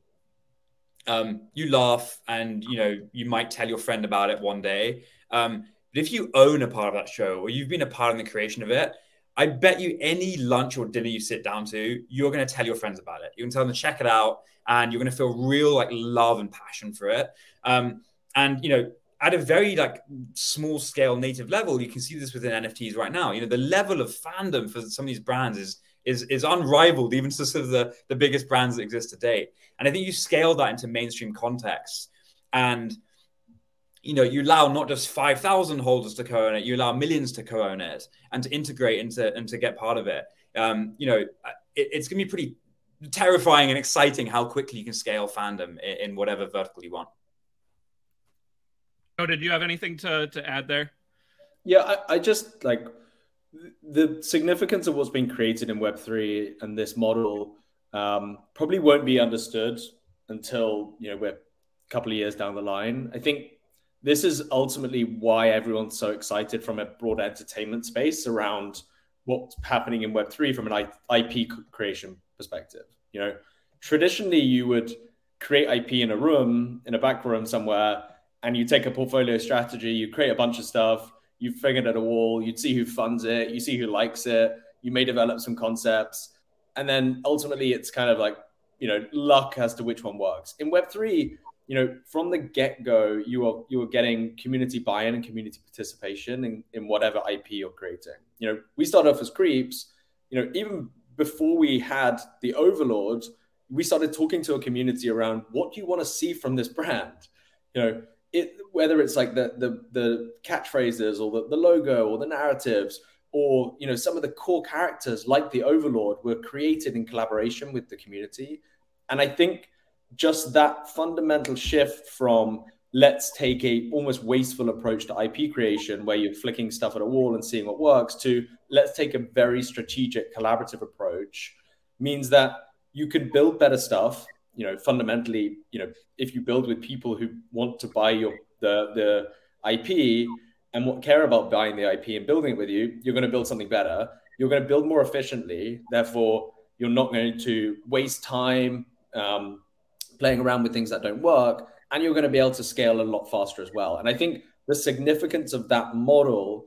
um, you laugh and you know you might tell your friend about it one day. Um, but if you own a part of that show or you've been a part in the creation of it, I bet you any lunch or dinner you sit down to, you're going to tell your friends about it. You're going to tell them to check it out, and you're going to feel real like love and passion for it. Um, and you know, at a very like small scale native level, you can see this within NFTs right now. You know, the level of fandom for some of these brands is is is unrivaled, even to sort of the the biggest brands that exist today. And I think you scale that into mainstream context, and you know, you allow not just 5,000 holders to co-own it, you allow millions to co-own it and to integrate into and to get part of it. Um, you know, it, it's going to be pretty terrifying and exciting how quickly you can scale fandom in, in whatever vertical you want. Oh, did you have anything to, to add there? Yeah, I, I just like the significance of what's been created in Web3 and this model um, probably won't be understood until, you know, we're a couple of years down the line. I think this is ultimately why everyone's so excited from a broad entertainment space around what's happening in Web3 from an IP creation perspective. You know, traditionally you would create IP in a room, in a back room somewhere, and you take a portfolio strategy, you create a bunch of stuff, you figured out a wall, you'd see who funds it, you see who likes it, you may develop some concepts, and then ultimately it's kind of like, you know, luck as to which one works. In Web3, you know, from the get go, you are you are getting community buy in and community participation in, in whatever IP you're creating. You know, we started off as creeps. You know, even before we had the Overlord, we started talking to a community around what do you want to see from this brand. You know, it whether it's like the the the catchphrases or the, the logo or the narratives or you know some of the core characters like the overlord were created in collaboration with the community. And i think just that fundamental shift from let's take a almost wasteful approach to ip creation where you're flicking stuff at a wall and seeing what works to let's take a very strategic collaborative approach means that you can build better stuff you know fundamentally you know if you build with people who want to buy your the the ip and what care about buying the ip and building it with you you're going to build something better. You're going to build more efficiently. Therefore you're not going to waste time um, playing around with things that don't work. And you're going to be able to scale a lot faster as well. And i think the significance of that model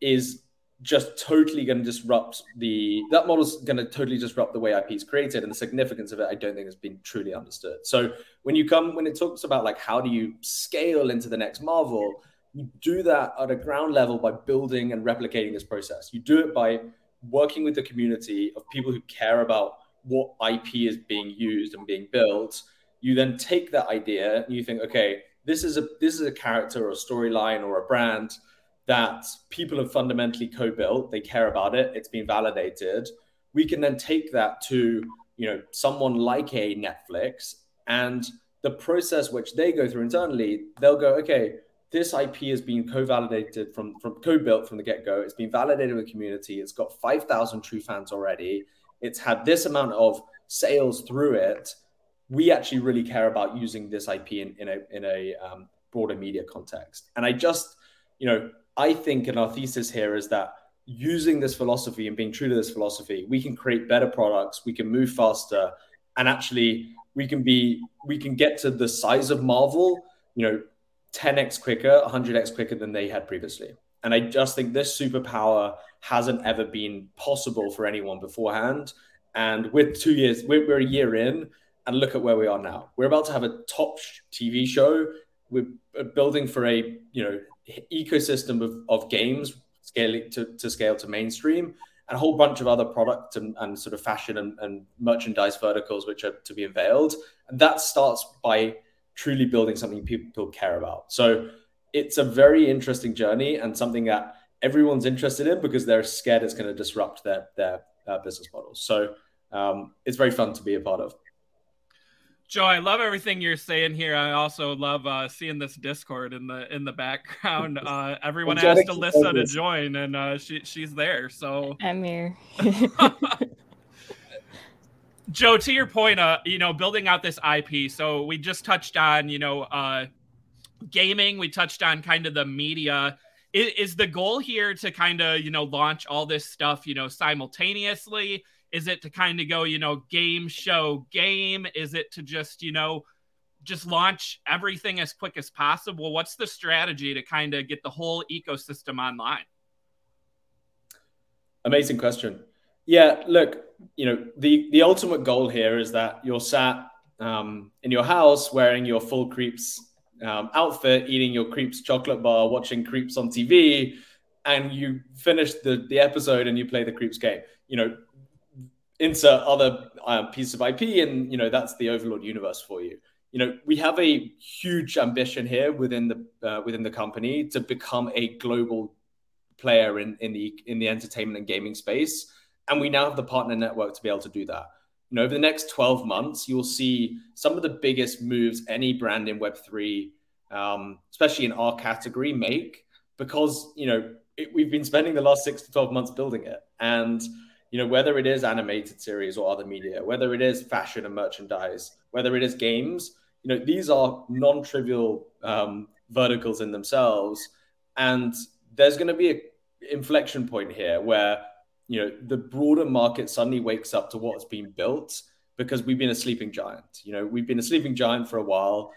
is just totally going to disrupt the that model's going to totally disrupt the way IP is created and the significance of it I don't think has been truly understood. So when you come when it talks about like how do you scale into the next Marvel, you do that at a ground level by building and replicating this process. You do it by working with the community of people who care about what IP is being used and being built. You then take that idea and you think, okay, this is a this is a character or a storyline or a brand that people have fundamentally co-built they care about it it's been validated. We can then take that to you know someone like a netflix and the process which they go through internally they'll go okay this ip has been co-validated from from co-built from the get-go. It's been validated with community. It's got 5000 true fans already. It's had this amount of sales through it. We actually really care about using this ip in, in a in a um, broader media context. And i just you know I think, and our thesis here is that using this philosophy and being true to this philosophy, we can create better products, we can move faster, and actually we can be we can get to the size of Marvel, you know, 10x quicker, 100x quicker than they had previously. And I just think this superpower hasn't ever been possible for anyone beforehand. And with two years, we're, we're a year in, and look at where we are now. We're about to have a top TV show. We're uh, building for a you know ecosystem of, of games scaling to, to scale to mainstream and a whole bunch of other product and, and sort of fashion and, and merchandise verticals which are to be unveiled. And that starts by truly building something people care about. So it's a very interesting journey and something that everyone's interested in because they're scared it's going to disrupt their their uh, business models so um, it's very fun to be a part of Joe, I love everything you're saying here. I also love uh, seeing this Discord in the in the background. (laughs) Uh, everyone asked Alyssa to join, and uh, she she's there. So I'm here. (laughs) (laughs) Joe, to your point, uh, you know, building out this IP. So we just touched on, you know, uh, gaming. We touched on kind of the media. Is, is the goal here to kind of, you know, launch all this stuff, you know, simultaneously? Is it to kind of go, you know, game, show, game? Is it to just, you know, just launch everything as quick as possible? What's the strategy to kind of get the whole ecosystem online? Amazing question. Yeah, look, you know, the the ultimate goal here is that you're sat um, in your house wearing your full creeps um, outfit, eating your creeps chocolate bar, watching creeps on TV, and you finish the the episode and you play the creeps game. You know, insert other uh, pieces of IP, and you know that's the Overlord universe for you. You know, we have a huge ambition here within the uh, within the company to become a global player in in the in the entertainment and gaming space, and we now have the partner network to be able to do that. You know, over the next twelve months, you'll see some of the biggest moves any brand in Web three, um, especially in our category, make because you know it, we've been spending the last six to twelve months building it, and you know, whether it is animated series or other media, whether it is fashion and merchandise, whether it is games, you know, these are non-trivial um, verticals in themselves, and there's going to be an inflection point here where you know the broader market suddenly wakes up to what's been built because we've been a sleeping giant. You know, we've been a sleeping giant for a while,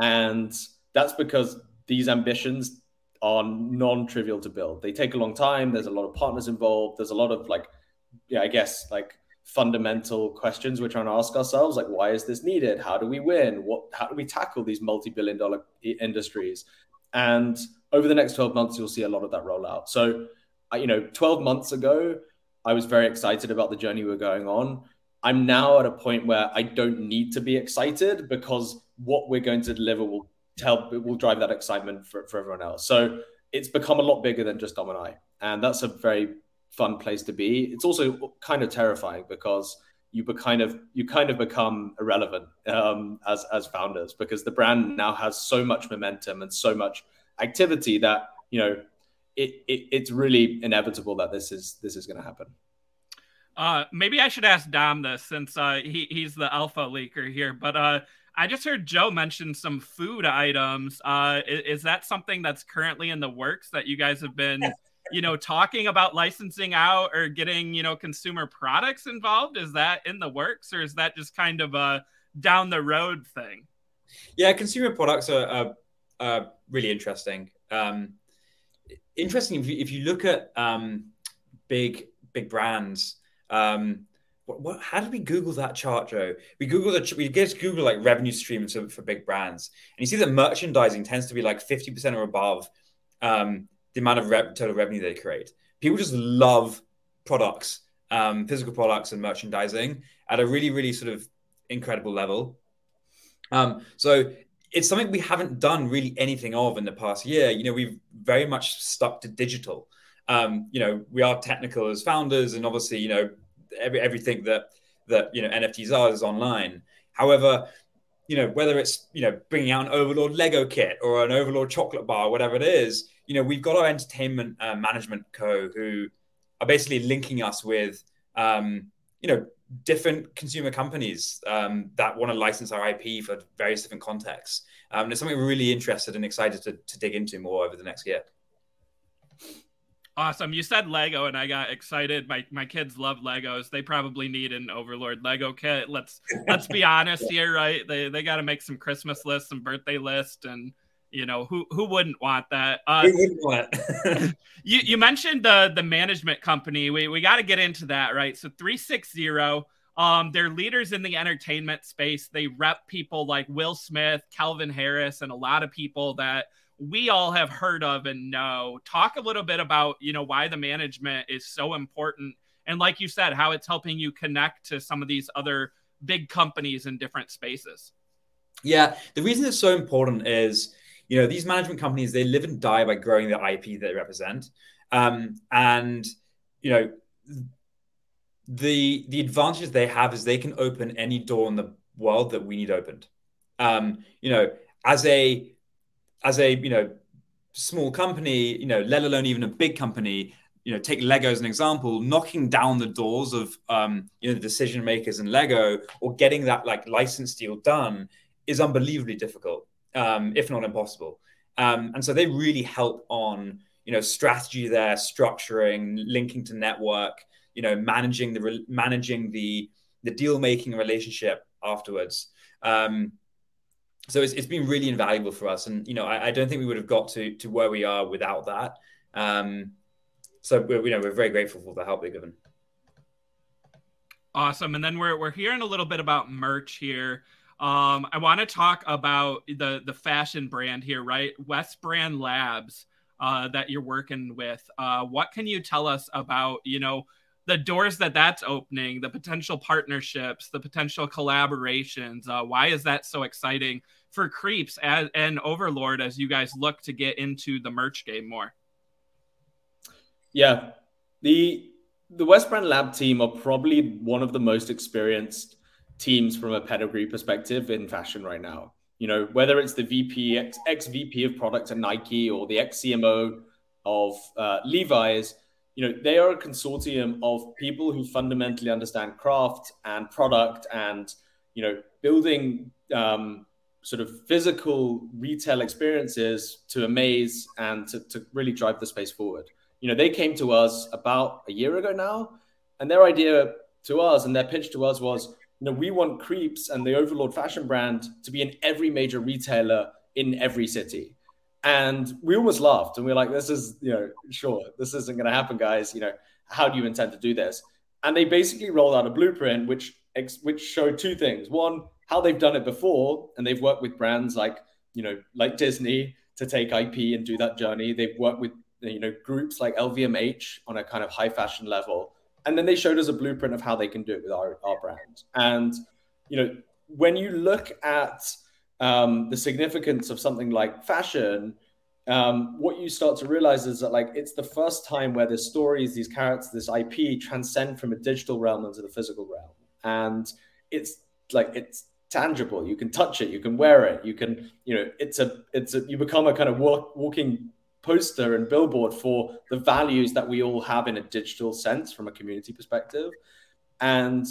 and that's because these ambitions are non-trivial to build. They take a long time. There's a lot of partners involved. There's a lot of like yeah, I guess like fundamental questions we're trying to ask ourselves like why is this needed? How do we win? What how do we tackle these multi-billion dollar industries? And over the next 12 months you'll see a lot of that roll out. So you know 12 months ago i was very excited about the journey we're going on. I'm now at a point where i don't need to be excited because what we're going to deliver will tell will drive that excitement for, for everyone else. So it's become a lot bigger than just dom and i. And that's a very fun place to be. It's also kind of terrifying because you be kind of you kind of become irrelevant um, as as founders because the brand now has so much momentum and so much activity that you know it, it it's really inevitable that this is this is going to happen. Uh, maybe I should ask Dom this since uh, he he's the alpha leaker here, but uh, I just heard Joe mention some food items. Uh, is, is, that something that's currently in the works that you guys have been, you know, talking about licensing out or getting, you know, consumer products involved? Is that in the works or is that just kind of a down the road thing? Yeah, consumer products are, are, are really interesting. Um, interesting if you, if you look at um, big big brands. Um, what, what, how did we Google that chart, Joe? We Google the we get Google like revenue streams for, for big brands, and you see that merchandising tends to be like fifty percent or above um, the amount of total revenue they create. People just love products, um, physical products, and merchandising at a really, really sort of incredible level. Um, so it's something we haven't done really anything of in the past year. You know, we've very much stuck to digital. Um, you know, we are technical as founders, and obviously, you know, every, everything that that you know NFTs are is online. However, you know whether it's you know bringing out an Overlord Lego kit or an Overlord chocolate bar, whatever it is, you know we've got our entertainment uh, management co who are basically linking us with um, you know different consumer companies um, that want to license our IP for various different contexts. Um, and it's something we're really interested and excited to, to dig into more over the next year. Awesome. You said Lego and I got excited. My my kids love Legos. They probably need an Overlord Lego kit. Let's let's be (laughs) honest here, right? They they got to make some Christmas lists, some birthday list and you know who who wouldn't want that? Uh, wouldn't want? (laughs) you you mentioned the the management company. We we got to get into that, right? So 360 um they're leaders in the entertainment space. They rep people like Will Smith, Calvin Harris and a lot of people that we all have heard of and know. Talk a little bit about, you know, why the management is so important and like you said, how it's helping you connect to some of these other big companies in different spaces. Yeah, the reason it's so important is, you know, these management companies they live and die by growing the IP that they represent, um, and you know, the the advantages they have is they can open any door in the world that we need opened. Um, you know, as a as a you know small company, you know, let alone even a big company, you know, take Lego as an example, knocking down the doors of um, you know the decision makers in Lego or getting that like license deal done is unbelievably difficult, um, if not impossible. Um, and so they really help on you know strategy there, structuring, linking to network, you know, managing the managing the the deal making relationship afterwards. Um, so it's, it's been really invaluable for us. And you know I, I, don't think we would have got to to where we are without that. Um, so we're, you know we're very grateful for the help they've given. Awesome. And then we're, we're hearing a little bit about merch here um, i want to talk about the the fashion brand here right west brand labs uh, that you're working with uh, what can you tell us about you know the doors that that's opening, the potential partnerships, the potential collaborations. Uh, why is that so exciting for Creeps as, and Overlord as you guys look to get into the merch game more? Yeah, the the West Brand Lab team are probably one of the most experienced teams from a pedigree perspective in fashion right now. You know, whether it's the VP, ex, VP of product at Nike or the ex CMO of uh, Levi's you know they are a consortium of people who fundamentally understand craft and product and you know building um, sort of physical retail experiences to amaze and to, to really drive the space forward you know they came to us about a year ago now and their idea to us and their pitch to us was you know we want creeps and the overlord fashion brand to be in every major retailer in every city and we almost laughed and we are like, this is, you know, sure, this isn't going to happen, guys. You know, how do you intend to do this? And they basically rolled out a blueprint which which showed two things. One, how they've done it before, and they've worked with brands like, you know, like Disney to take IP and do that journey. They've worked with, you know, groups like LVMH on a kind of high fashion level. And then they showed us a blueprint of how they can do it with our, our brand. And, you know, when you look at um, the significance of something like fashion, um, what you start to realize is that like it's the first time where the stories, these characters, this IP transcend from a digital realm into the physical realm, and it's like it's tangible. You can touch it, you can wear it, you can, you know, it's a, it's a, you become a kind of walk, walking poster and billboard for the values that we all have in a digital sense from a community perspective, and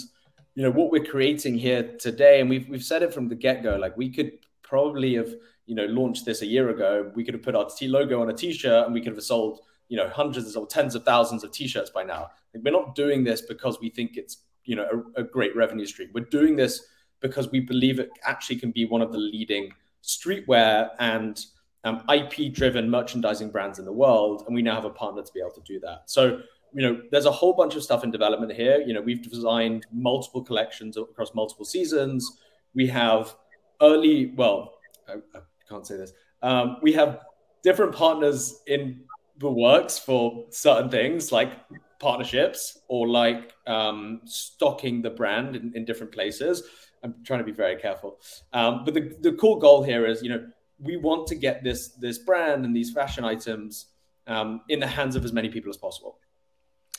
you know what we're creating here today, and we've we've said it from the get go. Like we could probably have you know launched this a year ago, we could have put our T logo on a T-shirt and we could have sold you know hundreds or tens of thousands of T-shirts by now. Like, we're not doing this because we think it's you know a, a great revenue stream. We're doing this because we believe it actually can be one of the leading streetwear and um, IP-driven merchandising brands in the world, and we now have a partner to be able to do that. So you know, there's a whole bunch of stuff in development here. You know, we've designed multiple collections across multiple seasons. We have early, well, I, I can't say this. Um, we have different partners in the works for certain things like partnerships or like um, stocking the brand in, in, different places. I'm trying to be very careful. Um, but the, the core goal here is, you know, we want to get this this brand and these fashion items um, in the hands of as many people as possible.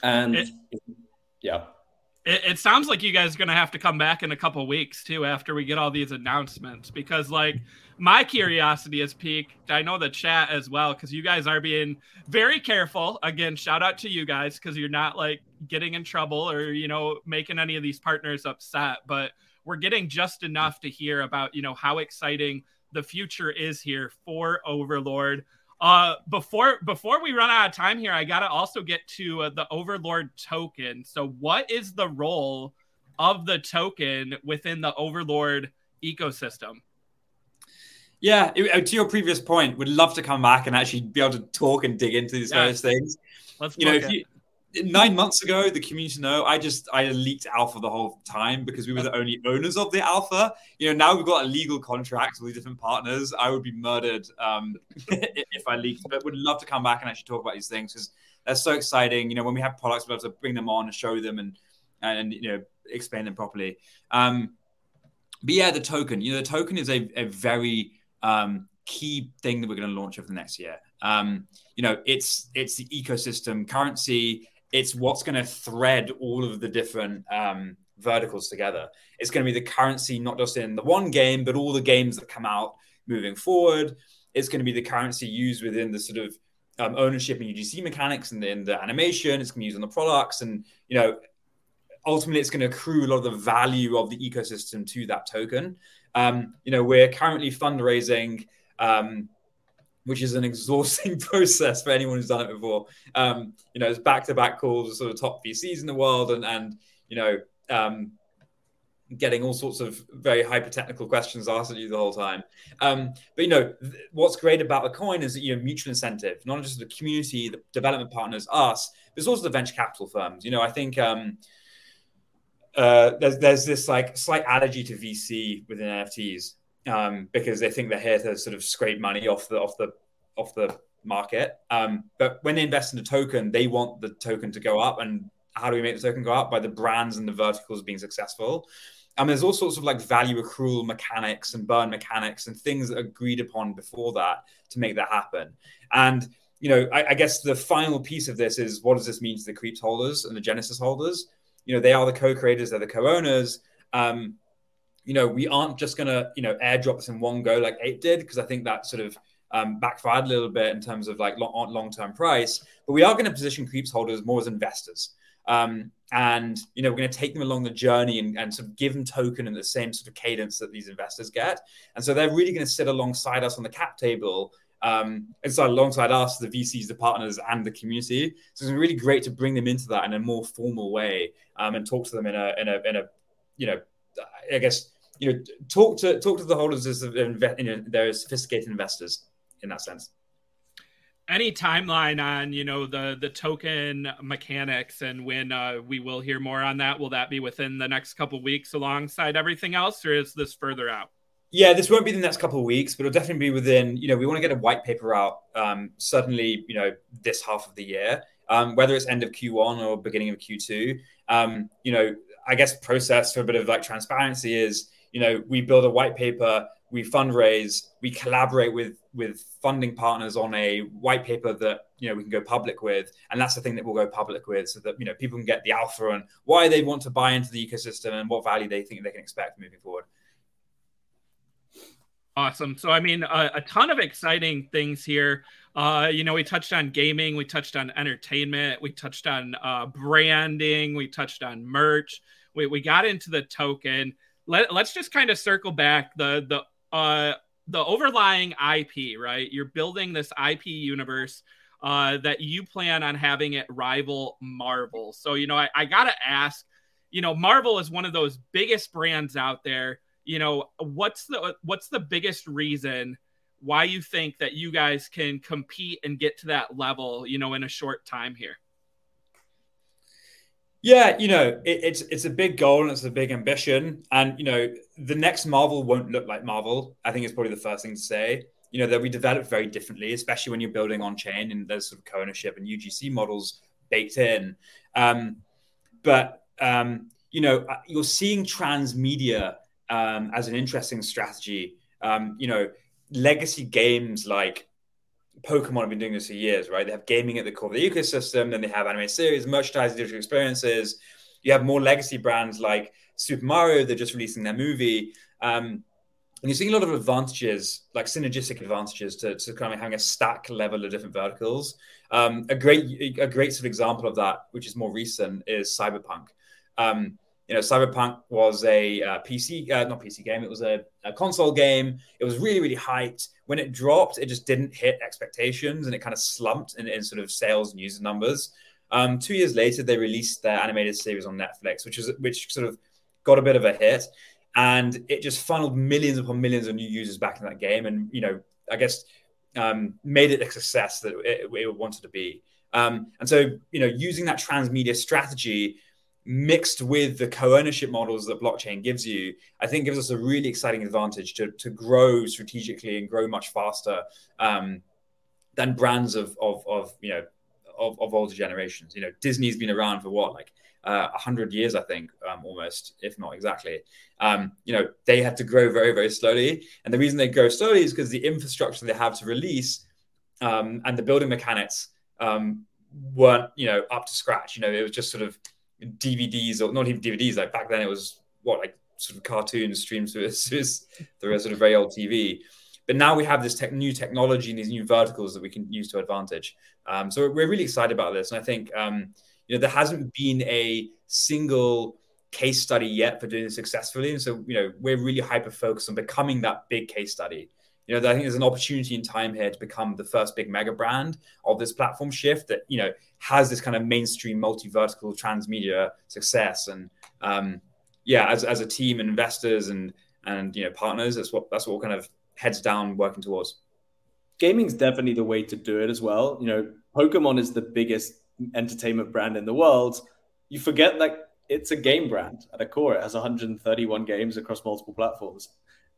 And it, yeah. It, it, sounds like you guys are going to have to come back in a couple weeks too after we get all these announcements because like my curiosity is peaked. I know the chat as well because you guys are being very careful. Again, shout out to you guys because you're not like getting in trouble or you know making any of these partners upset, but we're getting just enough to hear about you know how exciting the future is here for Overlord. Uh, before before we run out of time here, I gotta also get to uh, the Overlord token. So, what is the role of the token within the Overlord ecosystem? Yeah, it, uh, to your previous point, would love to come back and actually be able to talk and dig into these yeah. various things. Let's you know, if you, nine months ago, the community know I just I leaked alpha the whole time because we were the only owners of the alpha. You know, now we've got a legal contract with different partners. I would be murdered um, (laughs) if I leaked, but would love to come back and actually talk about these things because they're so exciting. You know, when we have products, we're able to bring them on and show them and and you know explain them properly. Um, but yeah, the token. You know, the token is a, a very um, key thing that we're going to launch over the next year. Um, you know, it's it's the ecosystem currency it's what's going to thread all of the different um, verticals together. It's going to be the currency, not just in the one game, but all the games that come out moving forward. It's going to be the currency used within the sort of um, ownership and UGC mechanics and in the animation. It's going to be used on the products, and you know, ultimately, it's going to accrue a lot of the value of the ecosystem to that token. Um, you know, we're currently fundraising. Um, which is an exhausting (laughs) process for anyone who's done it before. Um, you know, it's back to back calls with sort of top VCs in the world and, and you know, um, getting all sorts of very hyper technical questions asked at you the whole time. Um, but, you know, th- what's great about the coin is that, you know, mutual incentive, not just the community, the development partners, us, but it's also the venture capital firms. You know, I think, um, uh, there's there's this like slight allergy to VC within NFTs, um, because they think they're here to sort of scrape money off the off the off the market. Um, but when they invest in a token, they want the token to go up. And how do we make the token go up? By the brands and the verticals being successful. And there's all sorts of like value accrual mechanics and burn mechanics and things that agreed upon before that to make that happen. And you know, I, I guess the final piece of this is what does this mean to the Creeps holders and the Genesis holders? You know, they are the co-creators, they're the co-owners. Um, you know, we aren't just going to, you know, airdrop this in one go like Ape did, because I think that sort of um, backfired a little bit in terms of like long term price. But we are going to position Creeps holders more as investors. Um, and, you know, we're going to take them along the journey and, and sort of give them token in the same sort of cadence that these investors get. And so they're really going to sit alongside us on the cap table um, so alongside us, the VCs, the partners, and the community. So it's really great to bring them into that in a more formal way um, and talk to them in a in a in a you know I guess you know talk to talk to the holders as you know, they're sophisticated investors in that sense. Any timeline on you know the the token mechanics and when uh, we will hear more on that? Will that be within the next couple weeks alongside everything else or is this further out? Yeah this won't be the next couple of weeks but it'll definitely be within you know we want to get a white paper out um, certainly you know this half of the year um, whether it's end of q1 or beginning of q2 um, you know I guess process for a bit of like transparency is, you know, we build a white paper, we fundraise, we collaborate with with funding partners on a white paper that you know we can go public with, and that's the thing that we'll go public with, so that you know people can get the alpha and why they want to buy into the ecosystem and what value they think they can expect moving forward. Awesome. So, I mean, a, a ton of exciting things here. Uh, you know, we touched on gaming, we touched on entertainment, we touched on uh, branding, we touched on merch, we, we got into the token. Let, let's just kind of circle back the the uh, the overlying IP, right? You're building this IP universe uh, that you plan on having it rival Marvel. So, you know, I, I gotta ask, you know, Marvel is one of those biggest brands out there you know what's the what's the biggest reason why you think that you guys can compete and get to that level you know in a short time here yeah you know it, it's it's a big goal and it's a big ambition. And you know the next marvel won't look like marvel i think it's probably the first thing to say. You know they'll be developed very differently especially when you're building on chain and there's sort of co-ownership and ugc models baked in. Um, but um, you know uh, you're seeing transmedia um, as an interesting strategy. Um, you know, legacy games like Pokemon have been doing this for years, right? They have gaming at the core of the ecosystem, then they have anime series, merchandise, digital experiences. You have more legacy brands like Super Mario, they're just releasing their movie. Um, and you're seeing a lot of advantages, like synergistic advantages to, to kind of having a stack level of different verticals. Um, a great, a great sort of example of that, which is more recent, is Cyberpunk. Um, you know, Cyberpunk was a uh, PC, uh, not PC game. It was a, a, console game. It was really, really hyped. When it dropped, it just didn't hit expectations, and it kind of slumped in, in sort of sales and user numbers. Um, two years later, they released their animated series on Netflix, which is which sort of got a bit of a hit, and it just funneled millions upon millions of new users back in that game, and you know, I guess um, made it a success that it, it wanted to be. Um, and so, you know, using that transmedia strategy mixed with the co-ownership models that blockchain gives you, I think gives us a really exciting advantage to, to grow strategically and grow much faster um, than brands of, of, of you know of, of, older generations. You know, Disney's been around for what like uh, a uh, hundred years, I think, um, almost, if not exactly. Um, you know, they had to grow very, very slowly, and the reason they grow slowly is because the infrastructure they have to release um, and the building mechanics um, weren't, you know, up to scratch. You know, it was just sort of DVDs or not even DVDs. Like back then, it was what like sort of cartoons streamed (laughs) through, through, through a sort of very old TV. But now we have this tech, new technology and these new verticals that we can use to advantage. Um, so we're really excited about this, and I think um, you know there hasn't been a single case study yet for doing it successfully, and so you know we're really hyper focused on becoming that big case study you know, I think there's an opportunity in time here to become the first big mega brand of this platform shift that, you know, has this kind of mainstream multi-vertical transmedia success. And um, yeah, as, as a team and investors and, and, you know, partners, that's what, that's what we're kind of heads down working towards. Gaming's definitely the way to do it as well. You know, Pokemon is the biggest entertainment brand in the world. You forget like it's a game brand at a core. It has 131 games across multiple platforms.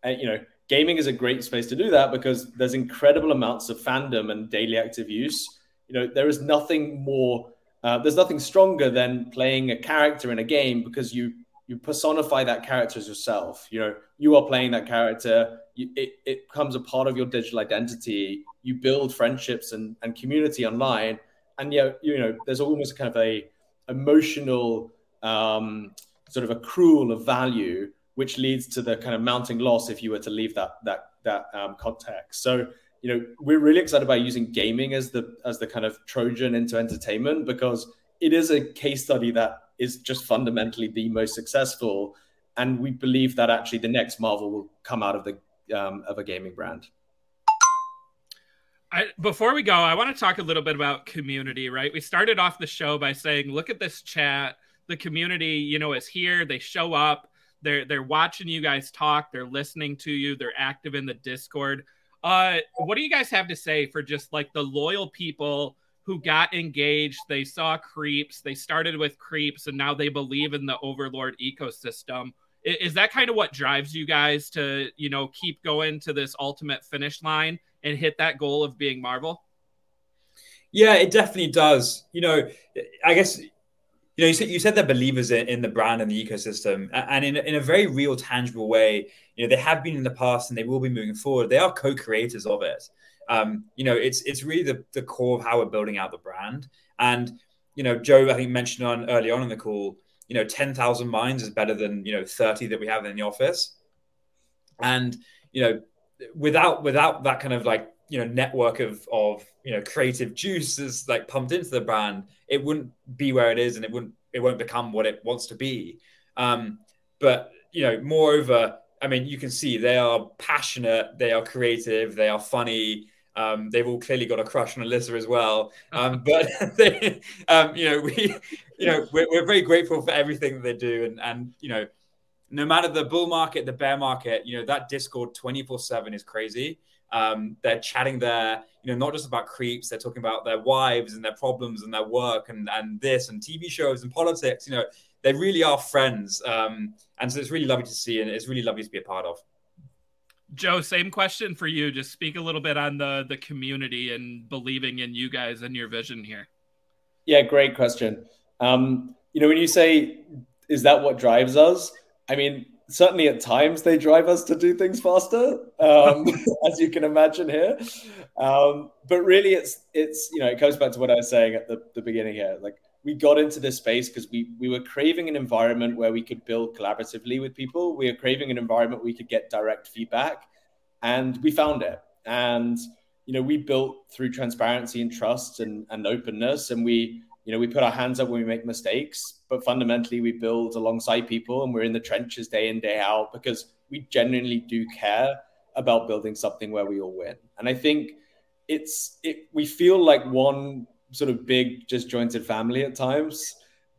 And, you know, gaming is a great space to do that because there's incredible amounts of fandom and daily active use. You know, there is nothing more, uh, there's nothing stronger than playing a character in a game because you you personify that character as yourself. You know, you are playing that character. You, it, it becomes a part of your digital identity. You build friendships and, and community online, and yeah, you know, there's almost kind of a emotional um, sort of accrual of value which leads to the kind of mounting loss if you were to leave that that that um, context. So you know we're really excited about using gaming as the as the kind of Trojan into entertainment because it is a case study that is just fundamentally the most successful, and we believe that actually the next Marvel will come out of the um, of a gaming brand. I, before we go, I want to talk a little bit about community. Right, we started off the show by saying, "Look at this chat. The community, you know, is here. They show up." They're they're watching you guys talk. They're listening to you. They're active in the Discord. Uh, what do you guys have to say for just like the loyal people who got engaged? They saw creeps. They started with creeps, and now they believe in the Overlord ecosystem. Is, is that kind of what drives you guys to you know keep going to this ultimate finish line and hit that goal of being Marvel? Yeah, it definitely does. You know, I guess you know, you said, you said they're believers in, in the brand and the ecosystem, and in, in a very real, tangible way. You know, they have been in the past, and they will be moving forward. They are co-creators of it. um, you know, it's it's really the the core of how we're building out the brand. And you know, Joe, I think mentioned on early on in the call, you know, ten thousand minds is better than you know thirty that we have in the office. And you know, without without that kind of like you know network of of you know creative juices like pumped into the brand, it wouldn't be where it is, and it wouldn't it won't become what it wants to be. Um, but you know, moreover, I mean, you can see they are passionate, they are creative, they are funny. Um, they've all clearly got a crush on Alyssa as well. Um, (laughs) but they, (laughs) um, you know, we, you know, we're, we're, very grateful for everything that they do, and and you know, no matter the bull market, the bear market, you know, that Discord twenty four seven is crazy. Um, they're chatting there, you know, not just about creeps. They're talking about their wives and their problems and their work and and this and TV shows and politics. You know, they really are friends, um, and so it's really lovely to see, and it's really lovely to be a part of. Joe, same question for you. Just speak a little bit on the the community and believing in you guys and your vision here. Yeah, great question. Um, you know, when you say, "Is that what drives us?" I mean, certainly at times they drive us to do things faster, um, (laughs) (laughs) as you can imagine here. Um, but really, it's it's you know it goes back to what I was saying at the, the beginning here. Like we got into this space because we we were craving an environment where we could build collaboratively with people. We were craving an environment we could get direct feedback, and we found it. And you know we built through transparency and trust and, and openness, and we you know we put our hands up when we make mistakes but fundamentally we build alongside people and we're in the trenches day in day out because we genuinely do care about building something where we all win. And i think it's it we feel like one sort of big just jointed family at times.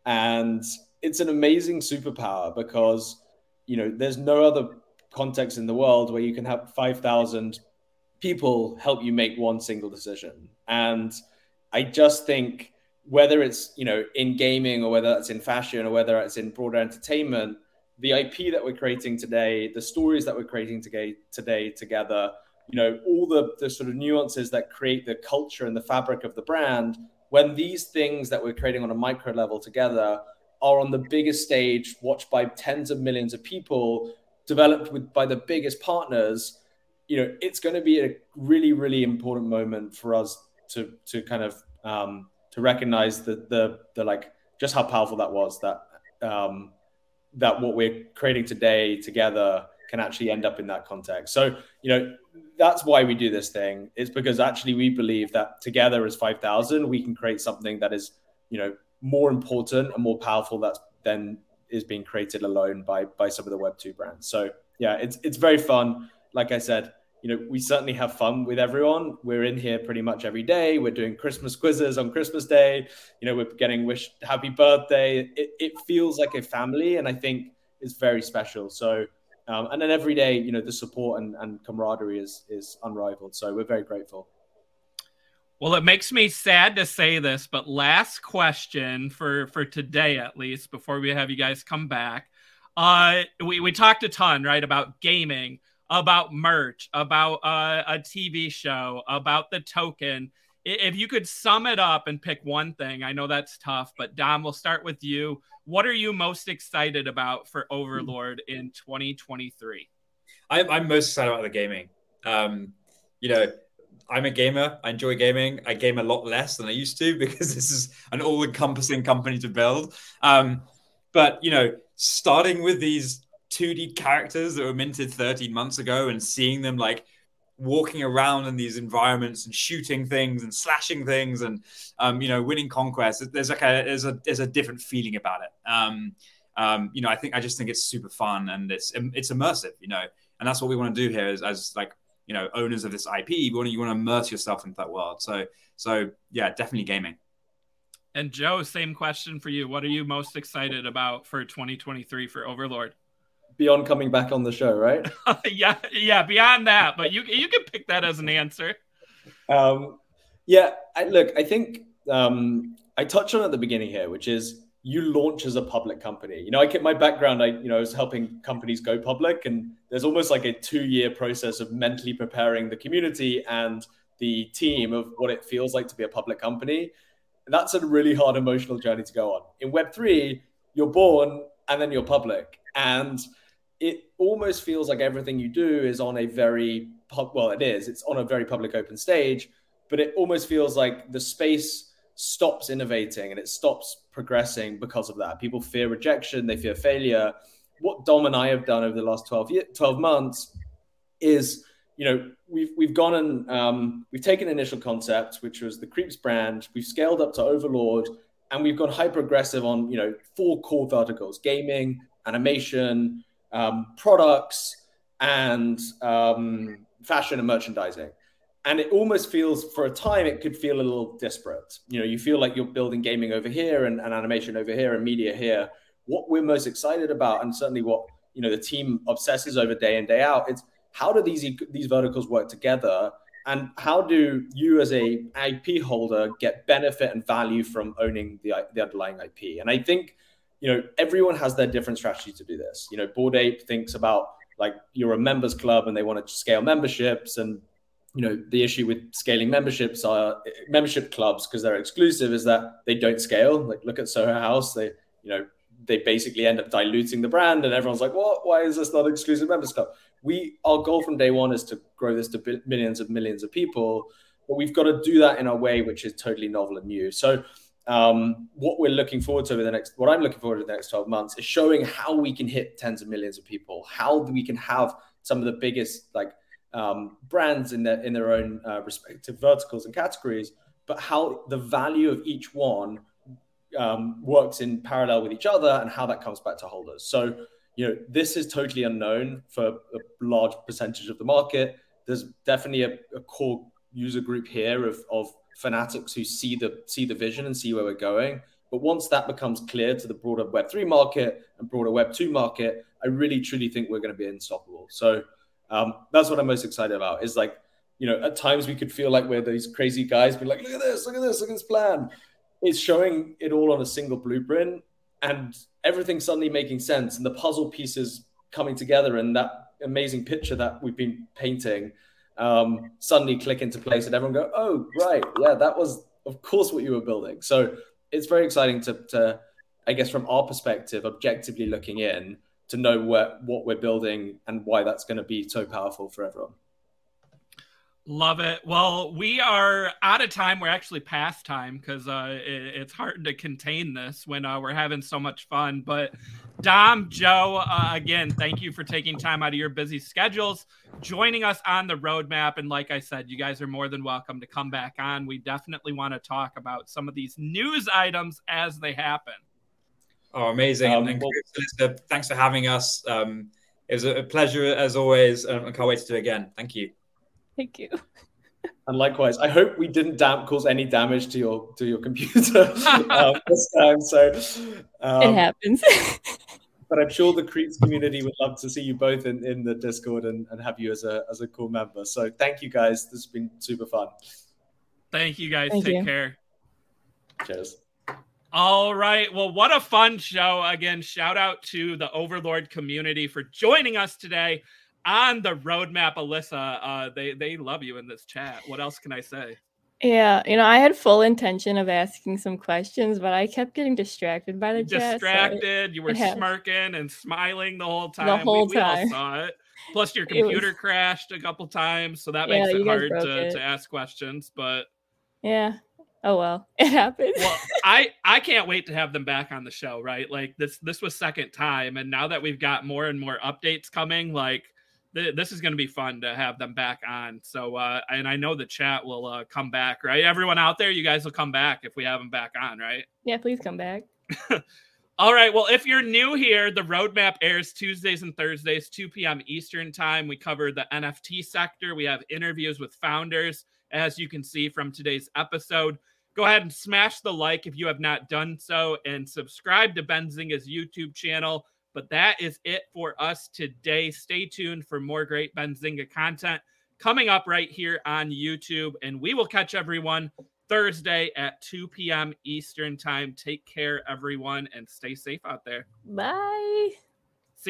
And it's an amazing superpower because you know there's no other context in the world where you can have 5000 people help you make one single decision. And i just think whether it's you know in gaming or whether that's in fashion or whether it's in broader entertainment the ip that we're creating today the stories that we're creating today today together you know all the, the sort of nuances that create the culture and the fabric of the brand when these things that we're creating on a micro level together are on the biggest stage watched by tens of millions of people developed with by the biggest partners you know it's going to be a really really important moment for us to to kind of um, to recognize the the the like just how powerful that was that um, that what we're creating today together can actually end up in that context. So you know that's why we do this thing. It's because actually we believe that together as five thousand we can create something that is you know more important and more powerful that than is being created alone by by some of the Web two brands. So yeah, it's it's very fun. Like I said, you know, we certainly have fun with everyone. We're in here pretty much every day. We're doing Christmas quizzes on Christmas Day. You know, we're getting wished happy birthday. It, it feels like a family, and I think it's very special. So, um, and then every day, you know, the support and, and camaraderie is is unrivaled. So we're very grateful. Well, it makes me sad to say this, but last question for for today, at least, before we have you guys come back. Uh, we we talked a ton, right, about gaming about merch, about uh, a TV show, about the token. If you could sum it up and pick one thing, I know that's tough, but Dom, we'll start with you. What are you most excited about for Overlord in 2023? I'm, I'm most excited about the gaming. Um, you know, I'm a gamer. I enjoy gaming. I game a lot less than I used to (laughs) because this is an all-encompassing company to build. Um, but you know, starting with these 2D characters that were minted 13 months ago and seeing them like walking around in these environments and shooting things and slashing things and um, you know winning conquests there's like a there's a there's a different feeling about it. Um, um, you know i think i just think it's super fun and it's it's immersive you know and that's what we want to do here as, as like you know owners of this ip you want to, you want to immerse yourself into that world. So so yeah definitely gaming. And joe same question for you. What are you most excited about for 2023 for overlord beyond coming back on the show, right? (laughs) yeah, yeah, beyond that, but you you can pick that as an answer. Um, yeah, I, look, I think um, I touched on at the beginning here, which is you launch as a public company. You know, I get my background. I you know I was helping companies go public, and there's almost like a two year process of mentally preparing the community and the team of what it feels like to be a public company. And that's a really hard emotional journey to go on. In Web three, you're born and then you're public, and it almost feels like everything you do is on a very pub- well, it is. It's on a very public open stage, but it almost feels like the space stops innovating and it stops progressing because of that. People fear rejection, they fear failure. What Dom and I have done over the last 12, year, 12 months is, you know, we've we've gone and um, we've taken initial concept, which was the Creeps brand, we've scaled up to Overlord, and we've gone hyper aggressive on, you know, four core verticals: gaming, animation, um, products, and um, fashion and merchandising. And it almost feels for a time it could feel a little disparate you know you feel like you're building gaming over here and, and, animation over here and media here. What we're most excited about and certainly what you know the team obsesses over day in day out it's how do these these verticals work together? And how do you as a ip holder get benefit and value from owning the, the underlying ip and i think you know everyone has their different strategy to do this. You know bored ape thinks about like you're a members club and they want to scale memberships and you know the issue with scaling memberships are membership clubs because they're exclusive is that they don't scale. Like look at soho house they you know they basically end up diluting the brand and everyone's like what? Why is this not exclusive members club? We our goal from day one is to grow this to millions of millions of people but we've got to do that in a way which is totally novel and new. So um, what we're looking forward to over the next what i'm looking forward to the next 12 months is showing how we can hit tens of millions of people how we can have some of the biggest like um, brands in their in their own uh, respective verticals and categories, but how the value of each one um, works in parallel with each other and how that comes back to holders. So you know this is totally unknown for a large percentage of the market. There's definitely a, a core user group here of, of fanatics who see the see the vision and see where we're going. But once that becomes clear to the broader Web3 market and broader Web2 market, I really truly think we're going to be unstoppable. So um, that's what I'm most excited about. Is like, you know, at times we could feel like we're these crazy guys, be like, look at this, look at this, look at this plan. It's showing it all on a single blueprint, and everything suddenly making sense, and the puzzle pieces coming together, and that amazing picture that we've been painting um, suddenly click into place, and everyone go, oh, right, yeah, that was of course what you were building. So it's very exciting to, to I guess, from our perspective, objectively looking in, to know what what we're building and why that's going to be so powerful for everyone. Love it. Well, we are out of time. We're actually past time because uh, it, it's hard to contain this when uh, we're having so much fun. But Dom, Joe, uh, again, thank you for taking time out of your busy schedules, joining us on the roadmap. And like I said, you guys are more than welcome to come back on. We definitely want to talk about some of these news items as they happen. Oh, amazing! Um, and, well, thanks for having us. Um, it was a pleasure as always. Um, I can't wait to do it again. Thank you. Thank you. (laughs) And likewise, I hope we didn't dam- cause any damage to your to your computer um, (laughs) this time. So um, it happens. (laughs) but I'm sure the Creepz community would love to see you both in, in the Discord and, and have you as a as a cool member. So thank you guys. This has been super fun. Thank you guys. Thank Take you. care. Cheers. All right. Well, what a fun show. Again, shout out to the Overlord community for joining us today on the roadmap. Alyssa, uh, they, they love you in this chat. What else can I say? Yeah, you know, I had full intention of asking some questions, but I kept getting distracted by the distracted. chat. Distracted. So you were smirking and smiling the whole time. The whole we, time. We all saw it. Plus, your computer was... crashed a couple times, so that makes yeah, it hard to, it. to ask questions. But yeah, oh well (laughs) it happened well (laughs) i i can't wait to have them back on the show right like this this was second time and now that we've got more and more updates coming like th- this is going to be fun to have them back on so uh and i know the chat will uh come back right everyone out there you guys will come back if we have them back on right yeah please come back (laughs) all right. Well, if you're new here, the roadmap airs Tuesdays and Thursdays, 2 p.m. Eastern time. We cover the NFT sector. We have interviews with founders, as you can see from today's episode go ahead and smash the like if you have not done so and subscribe to Benzinga's YouTube channel. But that is it for us today. Stay tuned for more great Benzinga content coming up right here on YouTube. And we will catch everyone Thursday at 2 p.m. Eastern Time. Take care, everyone, and stay safe out there. Bye.